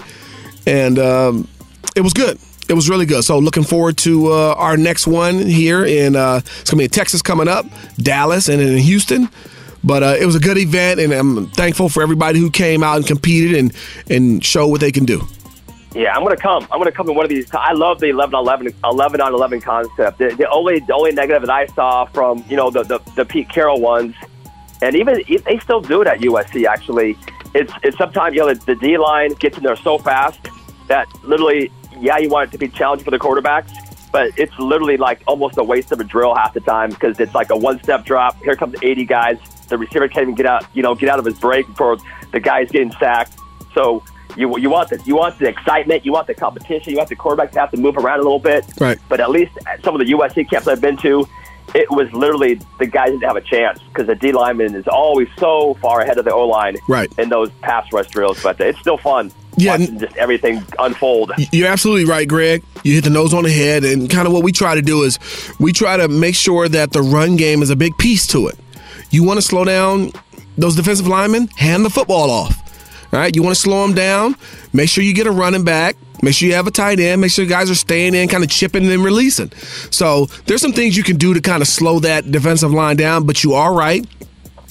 and um, it was good. It was really good. So looking forward to uh, our next one here in uh, it's gonna be in Texas coming up, Dallas, and in Houston. But uh, it was a good event, and I'm thankful for everybody who came out and competed and and showed what they can do. Yeah, I'm gonna come. I'm gonna come in one of these. I love the 11 on 11, 11 on 11 concept. The, the only the only negative that I saw from you know the the, the Pete Carroll ones, and even they still do it at USC. Actually, it's it's sometimes you know the, the D line gets in there so fast that literally, yeah, you want it to be challenging for the quarterbacks, but it's literally like almost a waste of a drill half the time because it's like a one step drop. Here comes 80 guys. The receiver can't even get out, you know, get out of his break before the guy's getting sacked. So you you want the you want the excitement, you want the competition, you want the quarterback to have to move around a little bit. Right. But at least some of the USC camps I've been to, it was literally the guys didn't have a chance because the D lineman is always so far ahead of the O line Right. in those pass rush drills. But it's still fun. Yeah, watching just everything unfold. You're absolutely right, Greg. You hit the nose on the head, and kind of what we try to do is we try to make sure that the run game is a big piece to it. You want to slow down those defensive linemen hand the football off. All right, you want to slow them down. Make sure you get a running back. Make sure you have a tight end. Make sure guys are staying in, kind of chipping and releasing. So there's some things you can do to kind of slow that defensive line down. But you are right.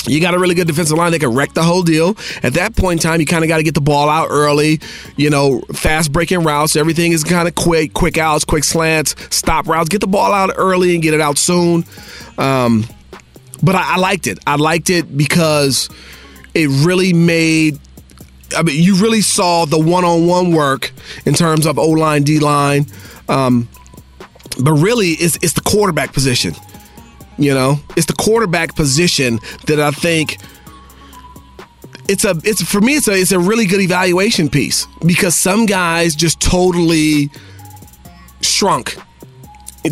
You got a really good defensive line that can wreck the whole deal. At that point in time, you kind of got to get the ball out early. You know, fast breaking routes. Everything is kind of quick, quick outs, quick slants, stop routes. Get the ball out early and get it out soon. Um, but I, I liked it. I liked it because it really made I mean, you really saw the one-on-one work in terms of O line, D line, um, but really, it's it's the quarterback position. You know, it's the quarterback position that I think it's a it's for me it's a it's a really good evaluation piece because some guys just totally shrunk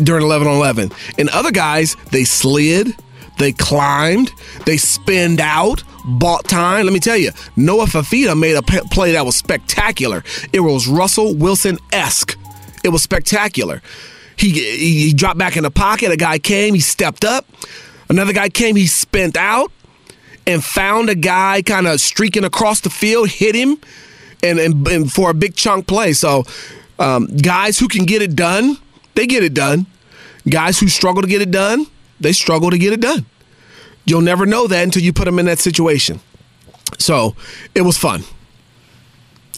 during 11 on 11 and other guys they slid they climbed they spinned out bought time let me tell you noah fifita made a play that was spectacular it was russell wilson-esque it was spectacular he, he dropped back in the pocket a guy came he stepped up another guy came he spent out and found a guy kind of streaking across the field, hit him, and, and, and for a big chunk play. So, um, guys who can get it done, they get it done. Guys who struggle to get it done, they struggle to get it done. You'll never know that until you put them in that situation. So, it was fun.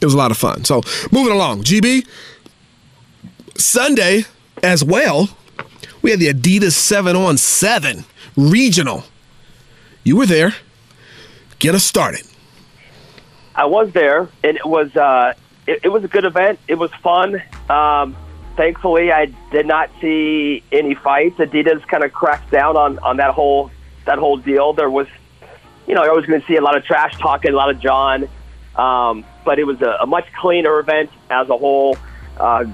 It was a lot of fun. So, moving along, GB, Sunday as well, we had the Adidas 7 on 7 regional. You were there get us started. I was there, and it was uh, it, it was a good event. It was fun. Um, thankfully, I did not see any fights. Adidas kind of cracked down on, on that whole that whole deal. There was, you know, I was going to see a lot of trash talking, a lot of John, um, but it was a, a much cleaner event as a whole. A uh,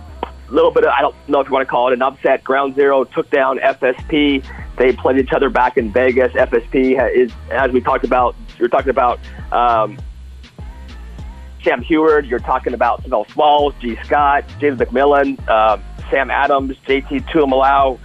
little bit of I don't know if you want to call it an upset. Ground Zero took down FSP. They played each other back in Vegas. FSP is, as we talked about, you're talking about um, Sam Huard. You're talking about Savell Smalls, Gee Scott, James McMillan, uh, Sam Adams, JT Tuimoloau.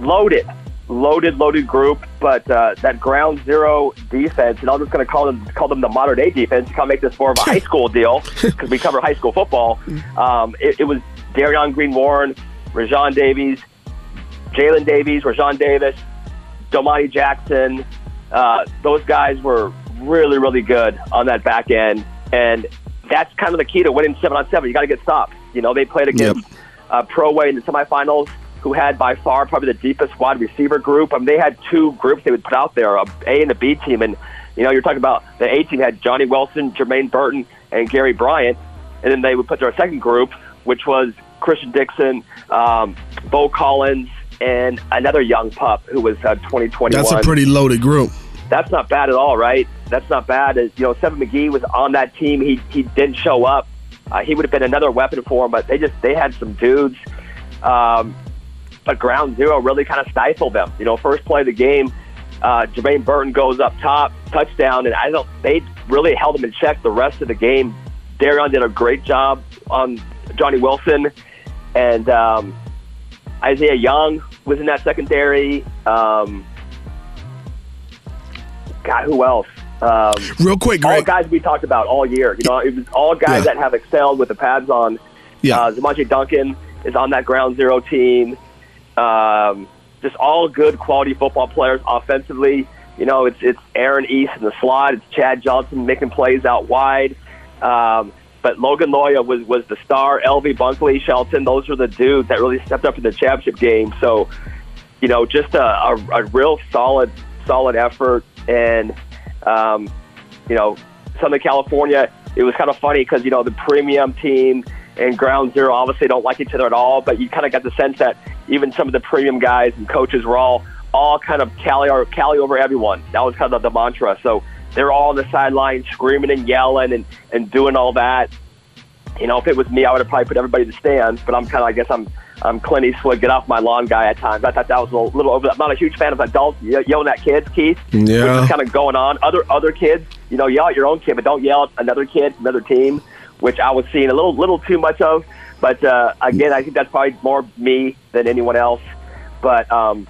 Loaded, loaded, loaded group. But uh, that ground zero defense, and I'm just going to call them call them the Mater Dei defense. Kind of make this more of a high school deal because we cover high school football. Um, it, it was Darion Green Warren, Rajon Davies, Jalen Davies, Rajon Davis, Domani Jackson, uh, those guys were really, really good on that back end, and that's kind of the key to winning seven on seven. You got to get stops. You know, they played against yep. uh, Pro Way in the semifinals, who had by far probably the deepest wide receiver group. I mean, they had two groups they would put out there, a A and a B team, and you know, you're talking about the A team had Johnny Wilson, Jermaine Burton, and Gary Bryant, and then they would put their second group, which was Christian Dixon, um, Beaux Collins, and another young pup who was uh, 2021. That's a pretty loaded group that's not bad at all, right? That's not bad. As you know, Seven McGee was on that team. He he didn't show up. Uh, he would have been another weapon for him, but they just they had some dudes. Um, but ground zero really kind of stifled them. You know, first play of the game, uh, Jermaine Burton goes up top, touchdown, and I don't. They really held him in check the rest of the game. Darion did a great job on Johnny Wilson, and um, Isaiah Young was in that secondary. Um, God, who else? Um, Real quick, Greg. all guys we talked about all year. You know, it was all guys yeah. that have excelled with the pads on. Yeah, uh, Duncan is on that ground zero team. Um, just all good quality football players offensively. You know, it's it's Aaron East in the slot. It's Chad Johnson making plays out wide. Um, but Logan Loya was was the star. LV Bunkley, Shelton, those are the dudes that really stepped up in the championship game. So, you know, just a, a, a real solid solid effort. And, um, you know, Southern California, it was kind of funny because, you know, the premium team and Ground Zero obviously don't like each other at all, but you kind of got the sense that even some of the premium guys and coaches were all, all kind of cali, cali over everyone. That was kind of the mantra. So they're all on the sideline screaming and yelling and, and doing all that. You know, if it was me, I would have probably put everybody in the stands, but I'm kind of, I guess I'm um, Clint Eastwood, get off my lawn guy at times. I thought that was a little over. I'm not a huge fan of adults yelling at kids, Keith. Yeah. Which is kind of going on. Other other kids, you know, yell at your own kid, but don't yell at another kid, another team, which I was seeing a little little too much of. But uh, again, I think that's probably more me than anyone else. But um,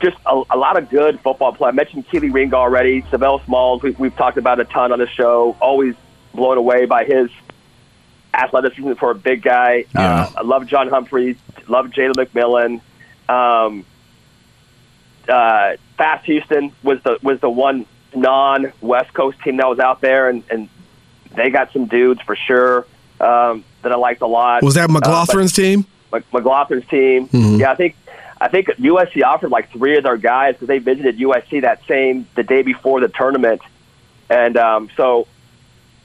just a, a lot of good football play. I mentioned Kelee Ringo already. Savell Smalls, we, we've talked about a ton on the show. Always blown away by his athleticism for a big guy. Yeah. Uh, I love John Humphreys. Love Jalen McMillan. Um, uh, Fast Houston was the was the one non West Coast team that was out there, and, and they got some dudes for sure um, that I liked a lot. Was that Uh, McLaughlin's team? Mc- McLaughlin's team. Yeah, I think I think USC offered like three of their guys because they visited USC that same the day before the tournament, and um, so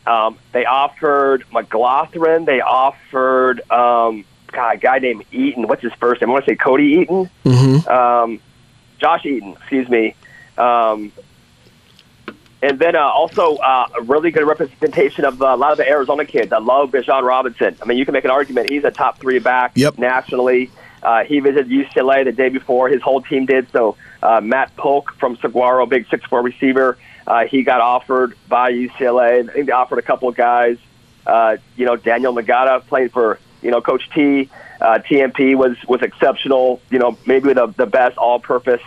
um, they offered McLaughlin. They offered um, God, a guy named Eaton. What's his first name? I want to say Cody Eaton. Mm-hmm. Um, Josh Eaton, excuse me. Um, and then uh, also uh, a really good representation of uh, a lot of the Arizona kids. I love Bijan Robinson. I mean, you can make an argument he's a top three back Yep. nationally. Uh, he visited UCLA the day before. His whole team did. So uh, Matt Polk from Saguaro, big six four receiver, uh, he got offered by UCLA. I think they offered a couple of guys. Uh, you know, Daniel Nagata played for you know Coach T. Uh, TMP was was exceptional. You know, maybe the the best all purpose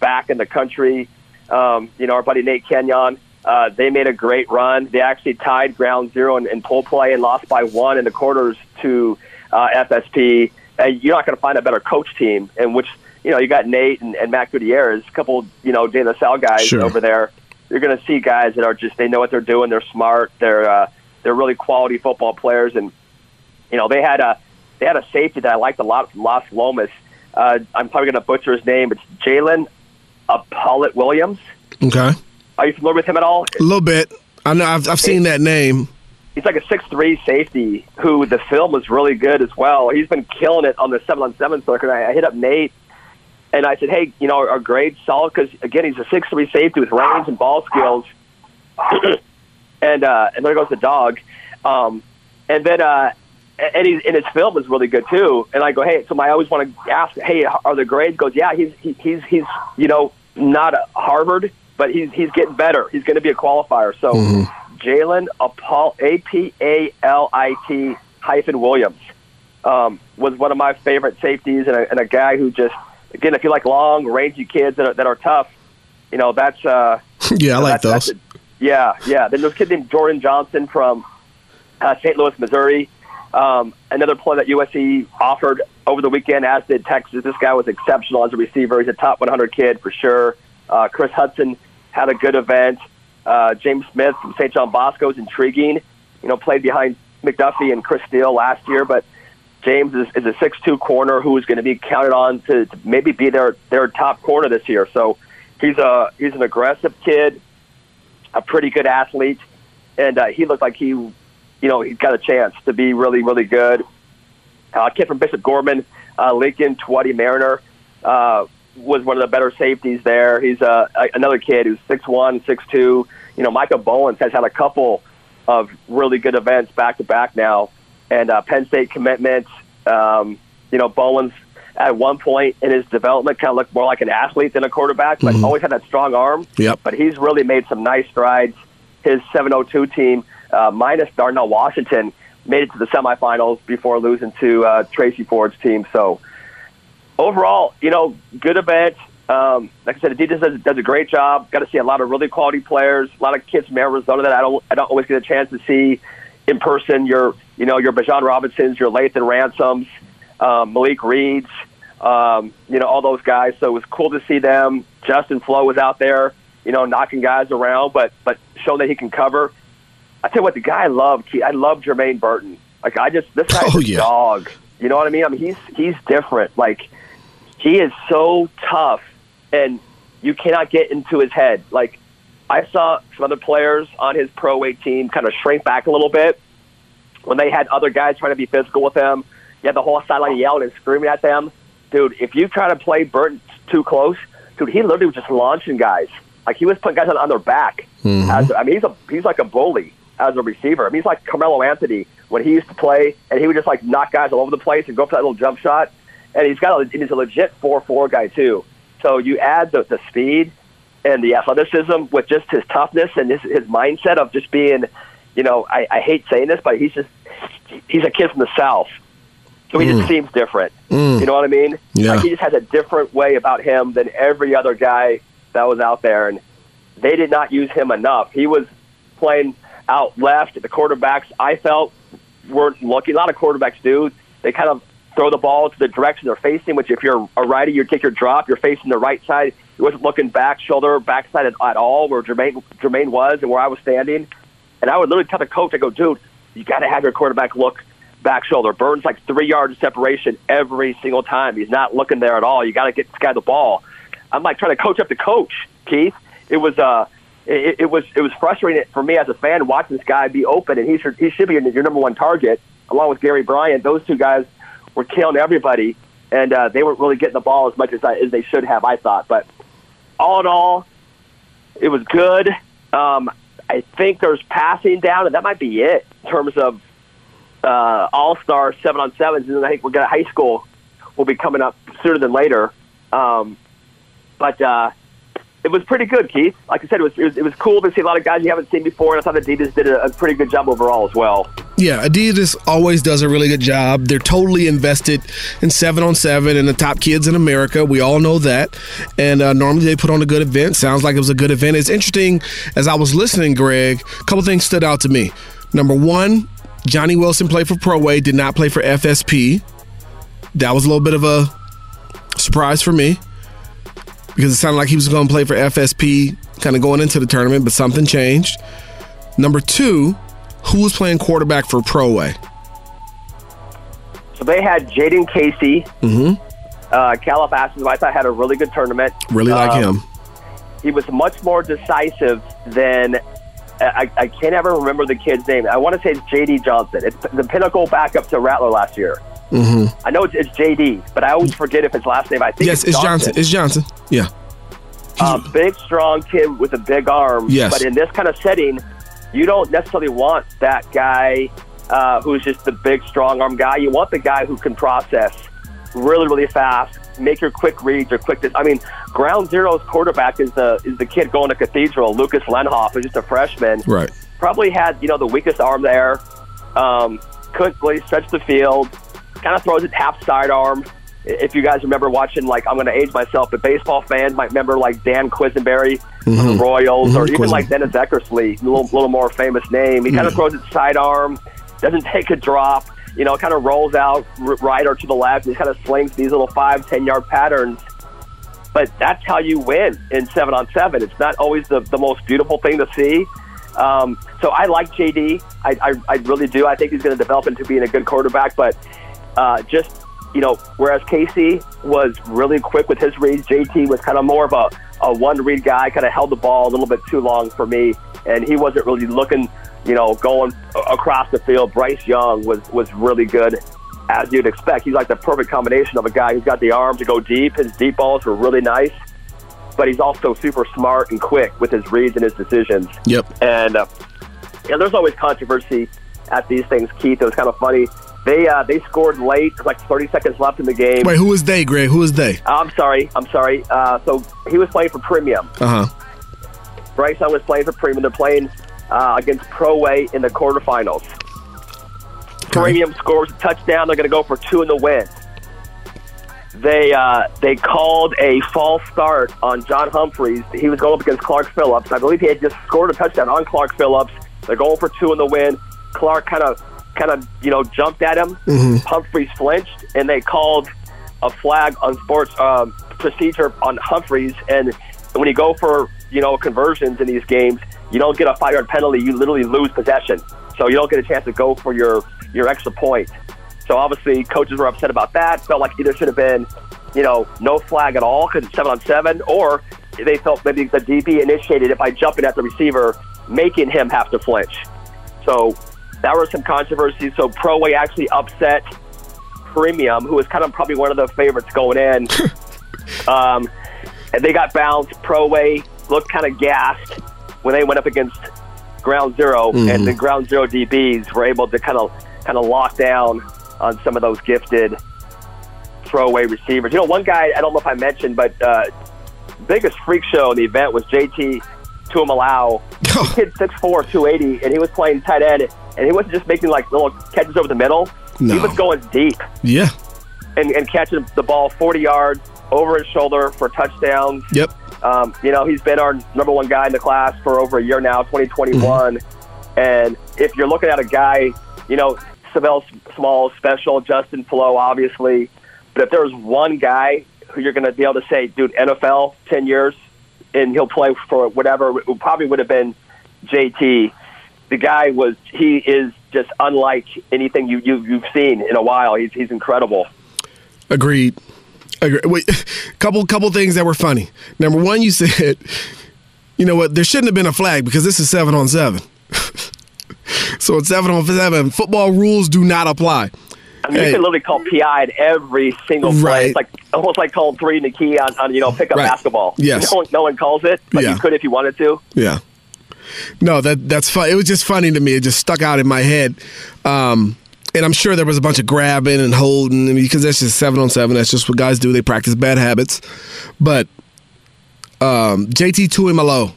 back in the country. Um, you know, our buddy Nate Kenyon. Uh, they made a great run. They actually tied ground zero in, in pole play and lost by one in the quarters to uh, FSP. Uh, you're not going to find a better coach team in which you know you got Nate and, and Matt Gutierrez, a couple you know De La Salle guys Sure. over there. You're going to see guys that are just they know what they're doing. They're smart. They're uh, they're really quality football players, and you know they had a they had a safety that I liked a lot from Las Lomas. Uh, I'm probably going to butcher his name. It's Jalen Apollit Williams. Okay. Are you familiar with him at all? A little bit. I know. I've, I've seen that name. He's like a six three safety who the film was really good as well. He's been killing it on the seven on seven circuit. I, I hit up Nate and I said, hey, you know, our grades solid because again he's a six three safety with range and ball skills. and uh, and there goes the dog. Um, and then uh, and he's and his film is really good too. And I go, hey, so I always want to ask, hey, are the grades? Goes, yeah, he's he, he's he's you know not a Harvard, but he's he's getting better. He's going to be a qualifier. So Jalen Apol A P A L I T hyphen Williams um, was one of my favorite safeties, and a, and a guy who just again, if you like long, rangy kids that are, that are tough, you know that's uh, Yeah, I like that's- those. that's a- yeah, yeah. Then there's a kid named Jordan Johnson from uh, St. Louis, Missouri. Um, another player that USC offered over the weekend, as did Texas. This guy was exceptional as a receiver. He's a top 100 kid for sure. Uh, Chris Hudson had a good event. Uh, James Smith from St. John Bosco is intriguing. You know, played behind McDuffie and Chris Steele last year, but James is, is a six-two corner who is going to be counted on to, to maybe be their their top corner this year. So he's a he's an aggressive kid, a pretty good athlete, and uh, he looked like he, you know, he's got a chance to be really really good. Uh, kid from Bishop Gorman, uh, Lincoln Twatty Mariner, uh, was one of the better safeties there. He's uh, a- another kid who's six one, six two. You know, Micah Bowens has had a couple of really good events back to back now, and uh, Penn State commitments. Um, you know, Bowens at one point in his development kind of looked more like an athlete than a quarterback, but always had that strong arm. Yep. But he's really made some nice strides. His 702 team, uh, minus Darnell Washington, made it to the semifinals before losing to uh, Tracy Ford's team. So overall, you know, good event. Um, like I said, Adidas does, does a great job. Got to see a lot of really quality players, a lot of kids from Arizona that I don't I don't always get a chance to see in person. Your you know your Bijan Robinsons, your Lathan Ransoms, um, Malik Reeds, um, you know all those guys. So it was cool to see them. Justin Flowe was out there, you know, knocking guys around, but but showing that he can cover. I tell you what, the guy I love, I love Jermaine Burton. Like I just this guy's Oh, a yeah. dog. You know what I mean? I mean he's he's different. Like he is so tough, and you cannot get into his head. Like I saw some other players on his Pro Way team kind of shrink back a little bit when they had other guys trying to be physical with them. You had the whole sideline yelling and screaming at them. Dude, if you try to play Burton too close, dude, he literally was just launching guys. Like he was putting guys on, on their back. Mm-hmm. As, I mean, he's a he's like a bully as a receiver. I mean, he's like Carmelo Anthony when he used to play, and he would just like knock guys all over the place and go for that little jump shot. And he's got a, he's a legit four four guy too. So you add the, the speed and the athleticism with just his toughness and his, his mindset of just being, you know, I, I hate saying this, but he's just he's a kid from the south, So he just mm. seems different. Mm. You know what I mean? Yeah. Like he just has a different way about him than every other guy that was out there, and they did not use him enough. He was playing out left. The quarterbacks, I felt, weren't looking. A lot of quarterbacks do. They kind of throw the ball to the direction they're facing, which if you're a righty, you take your drop, you're facing the right side. He wasn't looking back, shoulder, backside at, at all, where Jermaine, Jermaine was and where I was standing. And I would literally tell the coach, I go, dude, you got to have your quarterback look back shoulder. Burns like three yards of separation every single time. He's not looking there at all. You got to get this guy the ball. I'm like trying to coach up the coach, Keith. It was uh, it, it was it was frustrating for me as a fan watching this guy be open, and he should he should be your, your number one target along with Gary Bryant. Those two guys were killing everybody, and uh, they weren't really getting the ball as much as I, as they should have. I thought, but all in all, it was good. Um, I think there's passing down, and that might be it in terms of uh, all star seven on sevens. And then I think we're to high school will be coming up sooner than later. Um, but uh, it was pretty good, Keith. Like I said, it was, it was it was cool to see a lot of guys you haven't seen before, and I thought Adidas did a, a pretty good job overall as well. Yeah, Adidas always does a really good job. They're totally invested in seven on seven and the top kids in America. We all know that. And uh, normally they put on a good event. Sounds like it was a good event. It's interesting as I was listening, Greg. A couple things stood out to me. Number one, Johnny Wilson played for Pro Way, did not play for FSP. That was a little bit of a surprise for me because it sounded like he was going to play for FSP kind of going into the tournament, but something changed. Number two, who was playing quarterback for Pro Way? So they had Jaden Casey, mm-hmm. uh, Calabasas, who I thought had a really good tournament. Really like Um, him. He was much more decisive than I, I can't ever remember the kid's name. I want to say it's JD Johnson. It's the pinnacle backup to Rattler last year. Mm-hmm. I know it's, it's JD, but I always forget if his last name. I think Yes, it's Johnson. It's Johnson. Yeah. a big, strong kid with a big arm. Yes. But in this kind of setting, you don't necessarily want that guy uh, who's just the big, strong arm guy. You want the guy who can process really, really fast, make your quick reads or quick. I mean, Ground Zero's quarterback is the is the kid going to Cathedral, Lucas Lenhoff, who's just a freshman. Right. Probably had you know the weakest arm there. Um, couldn't really stretch the field. Kind of throws it half sidearm. If you guys remember watching, like I'm going to age myself, but baseball fans might remember like Dan Quisenberry from the Royals, or Mhm, even like Dennis Eckersley, a little, little more famous name. He kind of throws it sidearm, doesn't take a drop, you know, kind of rolls out right or to the left, and kind of slings these little five, ten yard patterns. But that's how you win in seven on seven. It's not always the, the most beautiful thing to see. Um, so I like JD. I, I, I really do. I think he's going to develop into being a good quarterback. But uh, just you know, whereas Casey was really quick with his reads, JT was kind of more of a, a one read guy. Kind of held the ball a little bit too long for me, and he wasn't really looking, you know, going across the field. Bryce Young was was really good. As you'd expect, he's like the perfect combination of a guy who's got the arm to go deep. His deep balls were really nice, but he's also super smart and quick with his reads and his decisions. Yep. And uh, yeah, there's always controversy at these things, Keith. It was kind of funny. They uh, they scored late, like 30 seconds left in the game. Wait, who is they, Greg? Who is they? I'm sorry, I'm sorry. Uh, so he was playing for Premium. Uh huh. Bryce Young was playing for Premium. They're playing uh, against Pro Way in the quarterfinals. Premium scores a touchdown. They're going to go for two in the win. They uh, they called a false start on John Humphreys. He was going up against Clark Phillips. I believe he had just scored a touchdown on Clark Phillips. They're going for two in the win. Clark kind of kind of you know jumped at him. Humphreys flinched, and they called a flag on sports um, procedure on Humphreys. And when you go for you know conversions in these games, you don't get a five yard penalty. You literally lose possession, so you don't get a chance to go for your your extra point. So obviously, coaches were upset about that. Felt like either should have been, you know, no flag at all because it's seven on seven, or they felt maybe the DB initiated it by jumping at the receiver, making him have to flinch. So that was some controversy. So Pro Way actually upset Premium, who was kind of probably one of the favorites going in. um, and they got bounced. Pro Way looked kind of gassed when they went up against Ground 0 and the Ground Zero DBs were able to kind of kind of lock down on some of those gifted Pro Way receivers. You know, one guy I don't know if I mentioned, but uh, biggest freak show in the event was JT Tuimoloau. Kid 6'4", 280, and he was playing tight end, and he wasn't just making like little catches over the middle. No. He was going deep Yeah. and, and catching the ball 40 yards over his shoulder for touchdowns. Yep. Um, you know, he's been our number one guy in the class for over a year now, 2021. And if you're looking at a guy, you know, Savell Small, special, Justin Flowe, obviously. But if there's one guy who you're going to be able to say, dude, NFL, 10 years, and he'll play for whatever, it probably would have been JT. The guy was, he is just unlike anything you, you, you've seen in a while. He's, he's incredible. Agreed. Agreed. Wait, couple couple things that were funny. Number one, you said, you know what? There shouldn't have been a flag because this is seven on seven. so it's seven on seven. Football rules do not apply. I mean, Hey. you can literally call PI at every single play. Right. It's like almost like calling three in the key on, on you know pickup Right. basketball. Yes. No one, no one calls it, but Yeah. you could if you wanted to. Yeah. No, that that's fun. It was just funny to me. It just stuck out in my head. Um, and I'm sure there was a bunch of grabbing and holding because that's just seven on seven. That's just what guys do. They practice bad habits. But um, JT Tuimoloau,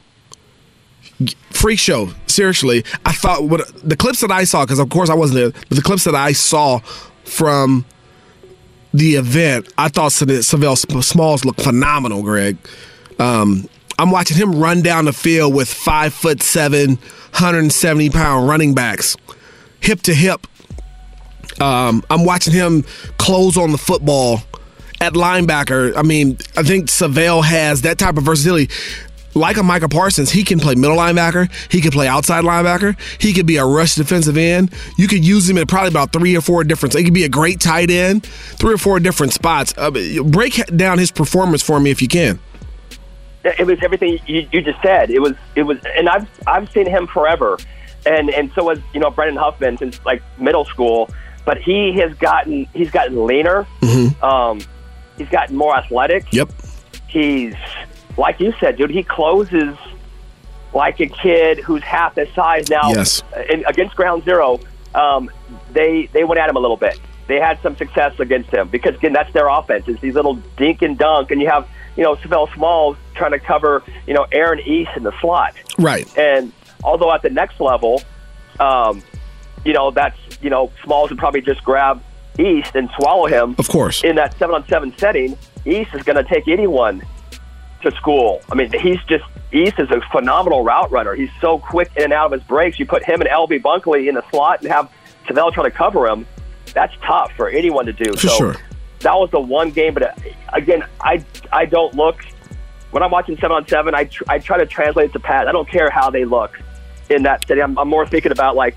freak show. Seriously, I thought what the clips that I saw because of course I wasn't there, but the clips that I saw from the event, I thought Savell Smalls looked phenomenal. Greg, um, I'm watching him run down the field with five foot seven, 170 pound running backs, hip to hip. Um, I'm watching him close on the football at linebacker. I mean, I think Savell has that type of versatility. Like a Micah Parsons, he can play middle linebacker. He can play outside linebacker. He could be a rush defensive end. You could use him at probably about three or four different. He could be a great tight end, three or four different spots. Uh, break down his performance for me if you can. It was everything you, you just said. It was it was, and I've I've seen him forever, and and so has you know Brendan Huffman since like middle school. But he has gotten he's gotten leaner. Um, he's gotten more athletic. Yep. He's like you said, dude. He closes like a kid who's half his size now. Yes. In, against Ground Zero, um, they they went at him a little bit. They had some success against him because again, that's their offense. Is these little dink and dunk, and you have you know Savell Smalls trying to cover you know Aaron East in the slot. Right. And although at the next level, um, you know that's you know Smalls would probably just grab East and swallow him. Of course. In that seven on seven setting, East is going to take anyone to school. I mean, he's just East is a phenomenal route runner. He's so quick in and out of his breaks. You put him and LV Bunkley in the slot and have Savell trying to cover him. That's tough for anyone to do. For so sure. That was the one game. But uh, again, I I don't look when I'm watching seven on seven. I tr- I try to translate it to pass. I don't care how they look in that city. I'm, I'm more thinking about like,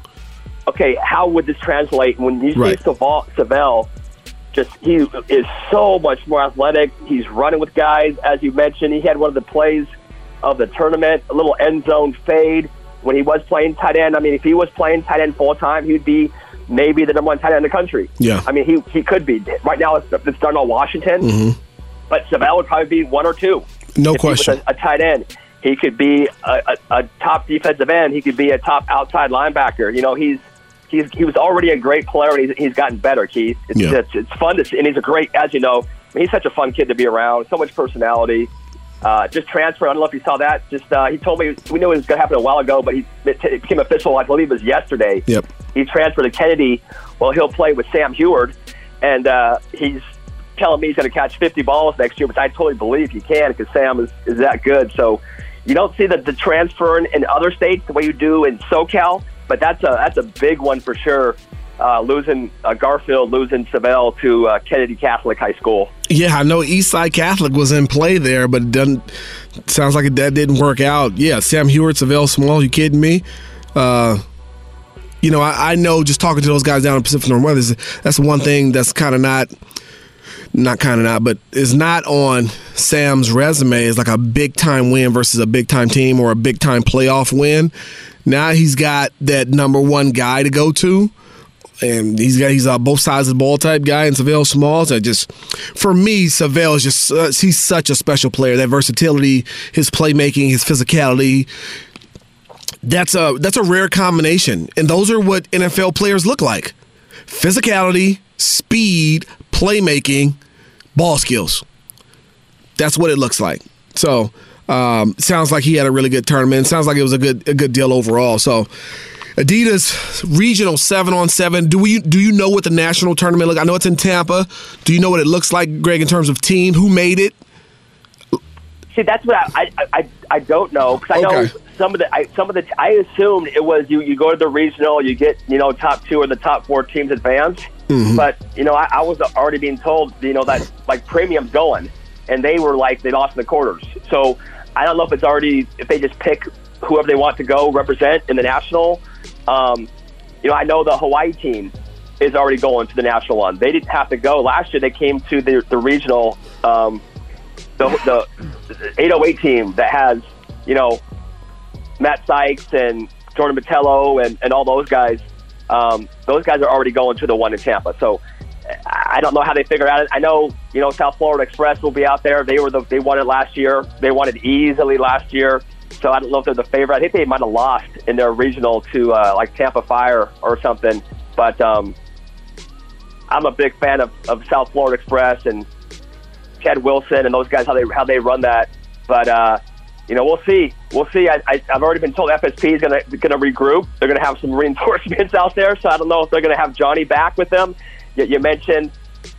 okay, how would this translate when you Right. see Savell, Savell just he is so much more athletic. He's running with guys, as you mentioned. He had one of the plays of the tournament, a little end zone fade when he was playing tight end. I mean, if he was playing tight end full time, he'd be maybe the number one tight end in the country. Yeah. I mean, he he could be. Right now, it's, it's Darnell Washington, but Savell would probably be one or two. Mm-hmm. No if question. a, a tight end. He could be a, a, a top defensive end. He could be a top outside linebacker. You know, he's he's he was already a great player, and he's, he's gotten better. Keith, it's, Yeah. it's it's fun to see, and he's a great, as you know, I mean, he's such a fun kid to be around. So much personality. Uh, just transferred. I don't know if you saw that. Just uh, he told me we knew it was going to happen a while ago, but he it, it became official. I believe it was yesterday. Yep. He transferred to Kennedy. Well, he'll play with Sam Huard, and uh, he's telling me he's going to catch 50 balls next year, which I totally believe he can because Sam is, is that good. So you don't see the, the transfer in, other states the way you do in SoCal, but that's a that's a big one for sure. Uh, losing uh, Garfield, losing Savell to uh, Kennedy Catholic High School. Yeah, I know Eastside Catholic was in play there, but it doesn't sounds like that didn't work out. Yeah, Sam Huard, Savell Small, you kidding me? You know, I, I know just talking to those guys down in Pacific Northwest, that's one thing that's kind of not, not kind of not, but is not on Sam's resume is like a big time win versus a big time team or a big time playoff win. Now he's got that number one guy to go to and he's got he's a both sides of the ball type guy, and Savell Smalls. I just for me, Savell is just uh, he's such a special player. That versatility, his playmaking, his physicality. That's a that's a rare combination, and those are what NFL players look like: physicality, speed, playmaking, ball skills. That's what it looks like. So. Um, sounds like he had a really good tournament. Sounds like it was a good a good deal overall. So Adidas regional seven on seven. Do we do you know what the national tournament look? I know it's in Tampa. Do you know what it looks like, Greg, in terms of team? Who made it? See, that's what I I, I, I don't know because I know Okay. Some of the I, some of the I assumed it was you you go to the regional, you get you know top two or the top four teams advance. But you know, I, I was already being told you know that like premium's going, and they were like they lost in the quarters. So I don't know if it's already if they just pick whoever they want to go represent in the national. Um, you know, I know the Hawaii team is already going to the national one. They didn't have to go last year. They came to the the regional. Um, the, the 808 team that has, you know, Matt Sykes and Jordan Botelho and, and all those guys, um, those guys are already going to the one in Tampa. So I I don't know how they figure out it. I know, you know, South Florida Express will be out there. They were the they won it last year. They won it easily last year. So I don't know if they're the favorite. I think they might have lost in their regional to uh, like Tampa Fire or something. But um, I'm a big fan of, of South Florida Express and Ted Wilson and those guys how they how they run that. But uh, you know, we'll see. We'll see. I, I, I've already been told FSP is going to going to regroup. They're going to have some reinforcements out there. So I don't know if they're going to have Johnny back with them. You, you mentioned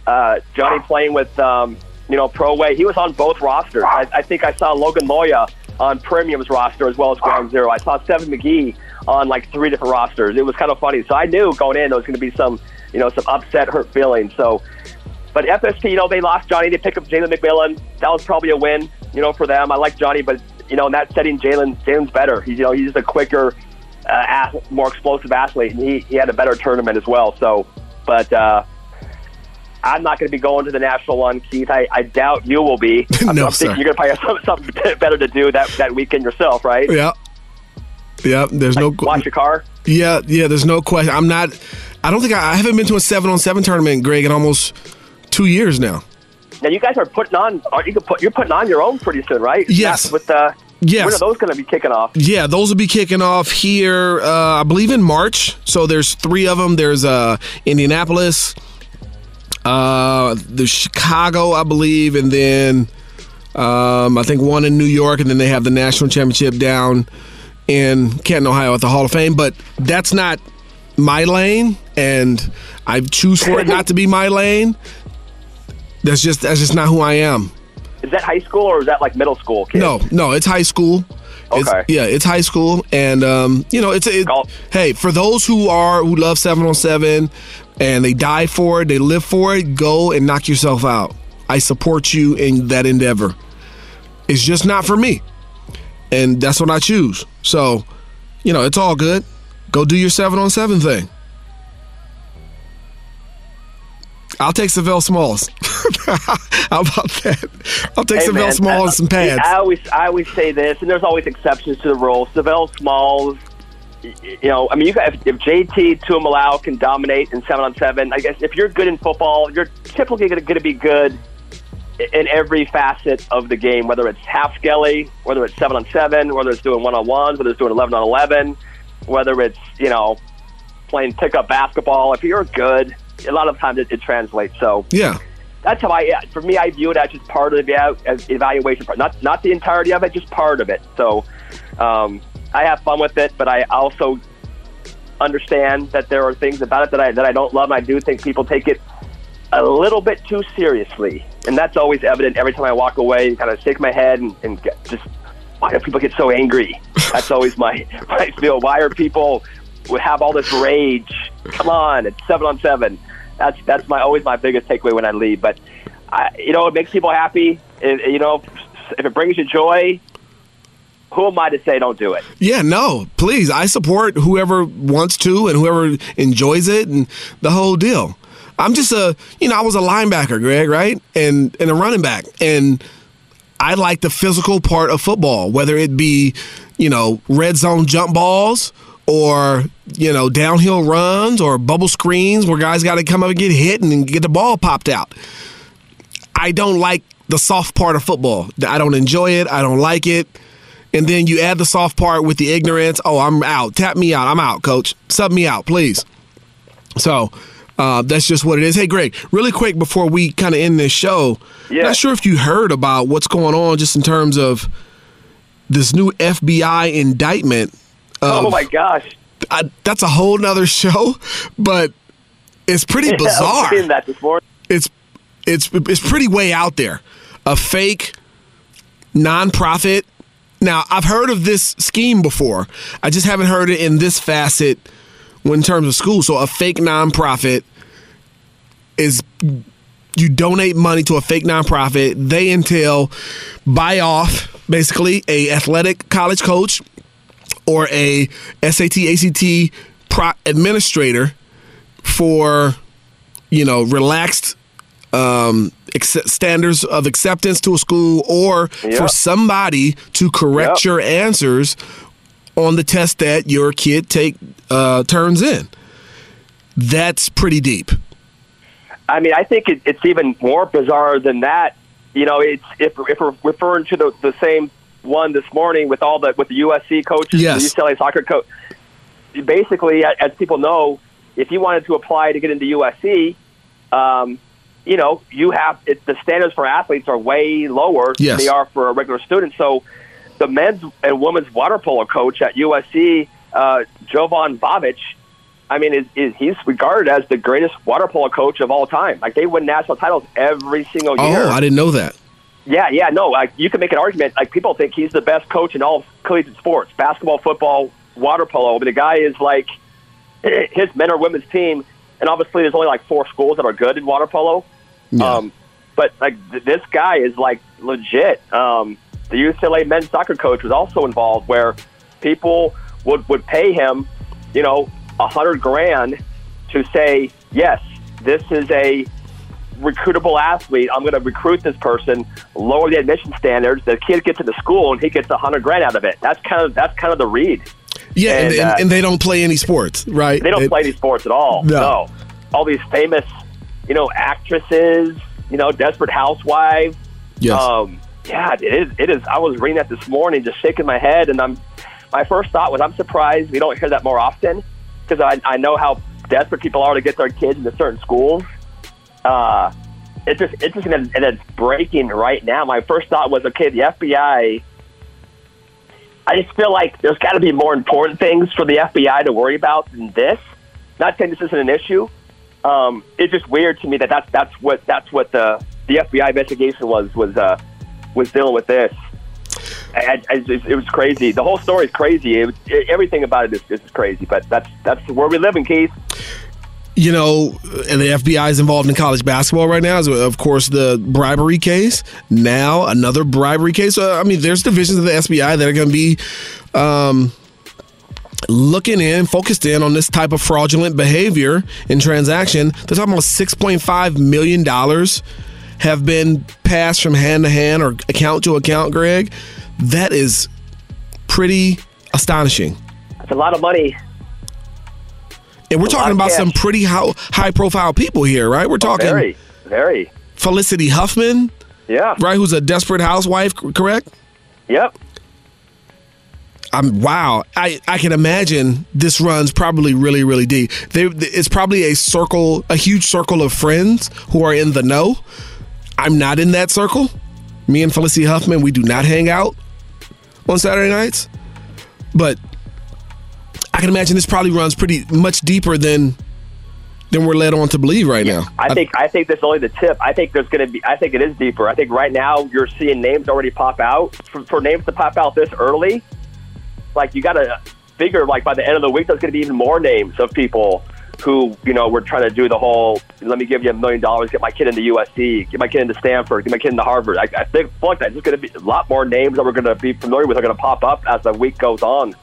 uh, Johnny playing with um, you know Pro Way. He was on both rosters. I, I think I saw Logan Loya on Premium's roster as well as Ground Zero. I saw Seven McGee on like three different rosters. It was kind of funny. So I knew going in there was going to be some you know some upset, hurt feelings. So. But FSP, you know, they lost Johnny. They picked up Jalen McMillan. That was probably a win, you know, for them. I like Johnny, but you know, in that setting, Jalen Jalen's better. He's you know he's just a quicker, uh, more explosive athlete, and he he had a better tournament as well. So, but uh, I'm not going to be going to the national one, Keith. I, I doubt you will be. I'm, No, I'm sir. you're going to probably have some- something better to do that that weekend yourself, right? Yeah. Yeah, there's no Wash your car. Yeah, yeah, there's no question. I'm not I don't think I, I haven't been to a 7 on 7 tournament, Greg, in almost 2 years now. Now you guys are putting on. Are you put, you're putting on your own pretty soon, right? Yes. With uh, Yes. When are those going to be kicking off? Yeah, those will be kicking off here, uh, I believe in March. So there's three of them. There's uh, Indianapolis, uh, the Chicago, I believe, and then um, I think one in New York, and then they have the national championship down in Canton, Ohio, at the Hall of Fame. But that's not my lane, and I choose for it not to be my lane. That's just that's just not who I am. Is that high school or is that like middle school? Kids? No, no, it's high school. It's, Okay. yeah, it's high school, and um, you know, it's it, hey for those who are who love seven on seven, and they die for it, they live for it. Go and knock yourself out. I support you in that endeavor. It's just not for me, and that's what I choose. So, you know, it's all good. Go do your seven on seven thing. I'll take Sav'ell Smalls. How about that? I'll take Hey, Sav'ell man, Smalls and some pads. I always, I always say this, and there's always exceptions to the rule. Sav'ell Smalls, you know, I mean, you got if, if JT Tuimoloau can dominate in seven on seven, I guess if you're good in football, you're typically going to be good in every facet of the game, whether it's half skelly, whether it's seven on seven, whether it's doing one on ones, whether it's doing eleven on eleven, whether it's you know playing pickup basketball. If you're good, a lot of times it, it translates. So yeah. that's how I. For me, I view it as just part of the as evaluation part, not not the entirety of it, just part of it. So um, I have fun with it, but I also understand that there are things about it that I that I don't love. And I do think people take it a little bit too seriously, and that's always evident every time I walk away and kind of shake my head and, and get, just why do people get so angry? That's always my my feel. Why are people would have all this rage? Come on, it's seven on seven. That's that's my always my biggest takeaway when I leave. But I, you know, it makes people happy. It, you know, if it brings you joy, who am I to say don't do it? Yeah, no, please. I support whoever wants to and whoever enjoys it and the whole deal. I'm just a, you know, I was a linebacker, Greg, right? And and a running back. And I like the physical part of football, whether it be, you know, red zone jump balls or, you know, downhill runs or bubble screens where guys got to come up and get hit and get the ball popped out. I don't like the soft part of football. I don't enjoy it. I don't like it. And then you add the soft part with the ignorance. Oh, I'm out. Tap me out. I'm out, coach. Sub me out, please. So uh, that's just what it is. Hey, Greg, really quick before we kind of end this show, Yeah. not sure if you heard about what's going on just in terms of this new FBI indictment. Oh my gosh! I, that's a whole nother show, but it's pretty was bizarre. seeing that this morning. it's it's it's pretty way out there. A fake nonprofit. Now I've heard of this scheme before. I just haven't heard it in this facet when in terms of school. So a fake nonprofit is you donate money to a fake nonprofit. They entail buy off basically a athletic college coach or a SAT ACT pro- administrator for you know relaxed um, standards of acceptance to a school or Yep. for somebody to correct Yep. your answers on the test that your kid take uh, turns in. That's pretty deep. I mean, I think it, it's even more bizarre than that. You know, it's if, if we're referring to the, the same one this morning with all the with the USC coaches, Yes. the UCLA soccer coach. Basically, as people know, if you wanted to apply to get into USC, um, you know, you have it, the standards for athletes are way lower Yes. than they are for a regular student. So, the men's and women's water polo coach at USC, uh, Jovan Vavic, I mean, is, is he's regarded as the greatest water polo coach of all time. Like they win national titles every single year. Oh, I didn't know that. Yeah, yeah, no. Like you can make an argument. Like people think he's the best coach in all collegiate sports: basketball, football, water polo. But the guy is like his men or women's team, and obviously there's only like four schools that are good in water polo. Yeah. Um, but like th- this guy is like legit. Um, the UCLA men's soccer coach was also involved, where people would would pay him, you know, a hundred grand to say yes, this is a recruitable athlete. I'm going to recruit this person, lower the admission standards. The kid gets into school and he gets a hundred grand out of it. That's kind of that's kind of the read. Yeah, and, And, and, uh, and they don't play any sports, right? They don't It- play any sports at all. No. All these famous, you know, actresses, you know, desperate housewives. Yes. Um, yeah, it is. It is. I was reading that this morning, just shaking my head, and I'm. My first thought was, I'm surprised we don't hear that more often because I, I know how desperate people are to get their kids into certain schools. Uh, it's just interesting that, and it's breaking right now. My first thought was, okay, the FBI. I just feel like there's got to be more important things for the FBI to worry about than this. Not saying this isn't an issue. Um, it's just weird to me that that's that's what that's what the the FBI investigation was was uh, was dealing with this. I, I, it, it was crazy. The whole story is crazy. It, it, everything about it is, is crazy. But that's that's where we live in, Keith. You know, and the FBI is involved in college basketball right now. Is of course the bribery case. Now another bribery case. I mean, there's divisions of the FBI that are going to be um, looking in, focused in on this type of fraudulent behavior in transaction. They're talking about 6.5 million dollars have been passed from hand to hand or account to account. Greg, that is pretty astonishing. That's a lot of money. And we're It's a lot talking about some pretty high, high profile people here, right? We're oh, talking Very, very. Felicity Huffman, Yeah. right? Who's a desperate housewife, correct? Yep. I'm wow. I, I can imagine this runs probably really really deep. They, it's probably a circle, a huge circle of friends who are in the know. I'm not in that circle. Me and Felicity Huffman, we do not hang out on Saturday nights. But I can imagine this probably runs pretty much deeper than than we're led on to believe right now. I think I think that's only the tip. I think there's going to be. I think it is deeper. I think right now you're seeing names already pop out. For, for names to pop out this early, like you got to figure like by the end of the week there's going to be even more names of people who you know were trying to do the whole. Let me give you a million dollars, get my kid into USC, get my kid into Stanford, get my kid into Harvard. I, I think like that. There's going to be a lot more names that we're going to be familiar with are going to pop up as the week goes on.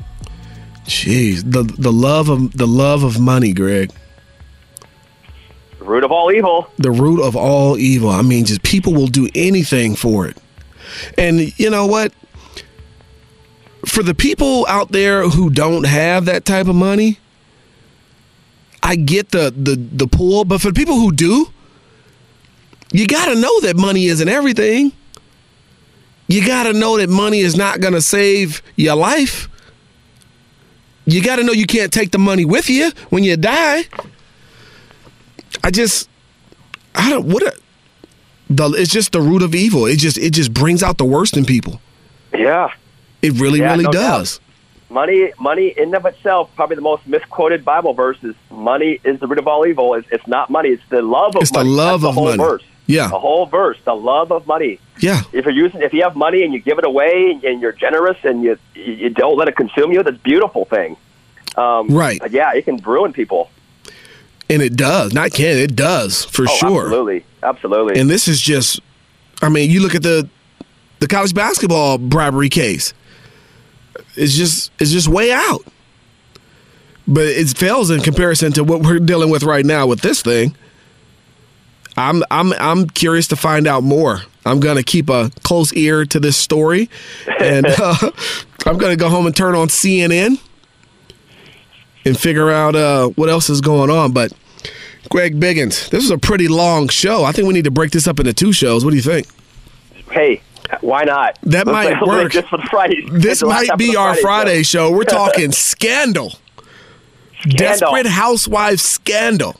Jeez, the the love of the love of money, Greg. The root of all evil. the root of all evil. I mean, just people will do anything for it. And you know what? For the people out there who don't have that type of money, I get the the the pull, but for the people who do, you got to know that money isn't everything. You got to know that money is not going to save your life. You got to know you can't take the money with you when you die. I just I don't what a, the it's just the root of evil. It just it just brings out the worst in people. Yeah. It really Yeah, really no doubt. does. money, money in and of itself, probably the most misquoted Bible verse is "Money is the root of all evil." It's, it's not money; it's the love of It's the love That's of the whole money. Verse. Yeah. the whole verse, the love of money. Yeah. If you're using, if you have money and you give it away and you're generous and you you don't let it consume you, that's a beautiful thing. Um, Right. yeah, it can ruin people. And it does. Not can, it does for Oh, sure. Absolutely, absolutely. And this is just I mean, you look at the the college basketball bribery case. It's just it's just way out. But it fails in comparison to what we're dealing with right now with this thing. I'm I'm I'm curious to find out more. I'm gonna keep a close ear to this story, and uh, I'm gonna go home and turn on CNN and figure out uh, what else is going on. But Greg Biggins, this is a pretty long show. I think we need to break this up into two shows. What do you think? hey, why not? That Let's might let's work. This for the Friday. This might be our Friday show. We're talking scandal. Desperate Housewives scandal.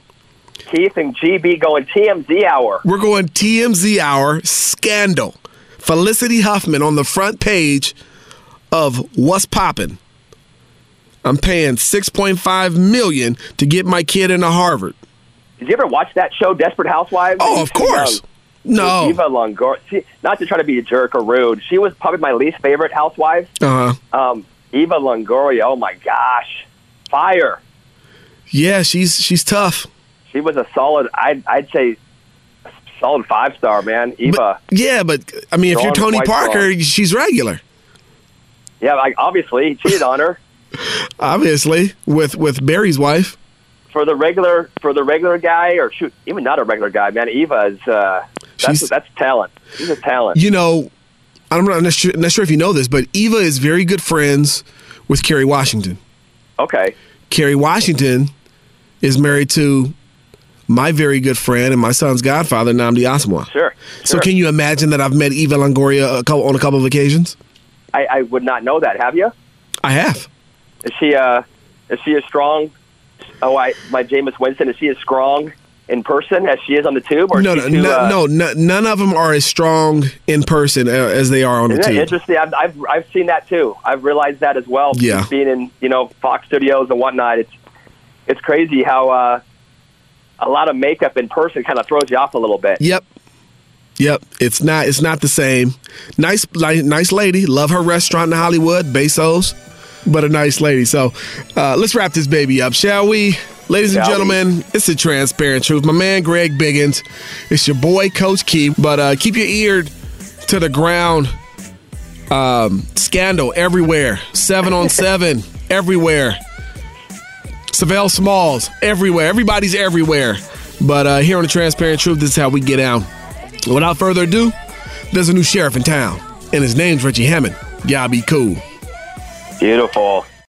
Keith and GB going TMZ hour. We're going TMZ hour scandal. Felicity Huffman on the front page of What's Poppin'. I'm paying 6.5 million to get my kid into Harvard. Did you ever watch that show, Desperate Housewives? Oh, of course. No. Eva Longoria. She, not to try to be a jerk or rude. She was probably my least favorite housewife. Uh-huh. Um, Eva Longoria. Oh my gosh, fire! Yeah, she's she's tough. She was a solid. I'd I'd say solid five star man. Eva. Yeah, but I mean, if you're Tony Parker, strong. she's regular. yeah, like obviously he cheated on her. Obviously, with with Barry's wife. For the regular, for the regular guy, or shoot, even not a regular guy, man. Eva is uh, that's She's- that's talent. She's a talent. You know, I'm not, not sure, not sure if you know this, but Eva is very good friends with Kerry Washington. Okay. Kerry Washington is married to my very good friend and my son's godfather, Nnamdi Asomugha. Sure. So can you imagine that I've met Eva Longoria a couple, on a couple of occasions? I, I would not know that. Have you? I have. Is she uh is she as strong? Oh, I my Jameis Winston. Is she as strong in person as she is on the tube? Or No, no, too, no, uh, no, no, none of them are as strong in person uh, as they are on the tube. interesting? I've, I've I've seen that too. I've realized that as well. Yeah. being in you know Fox Studios and whatnot. It's it's crazy how uh, a lot of makeup in person kind of throws you off a little bit. Yep. Yep, it's not it's not the same. Nice li- nice lady, love her restaurant in Hollywood, Beso's, but a nice lady. So, uh, let's wrap this baby up, shall we? Ladies and gentlemen, it's the transparent truth. My man Greg Biggins. It's your boy Coach Key, but uh, keep your ear to the ground. Um, scandal everywhere. 7 on 7 everywhere. Sav'ell Smalls everywhere. Everybody's everywhere. But uh, here on the Transparent Truth, this is how we get out. Without further ado, there's a new sheriff in town, and his name's Richie Hammond. Y'all be cool. Beautiful.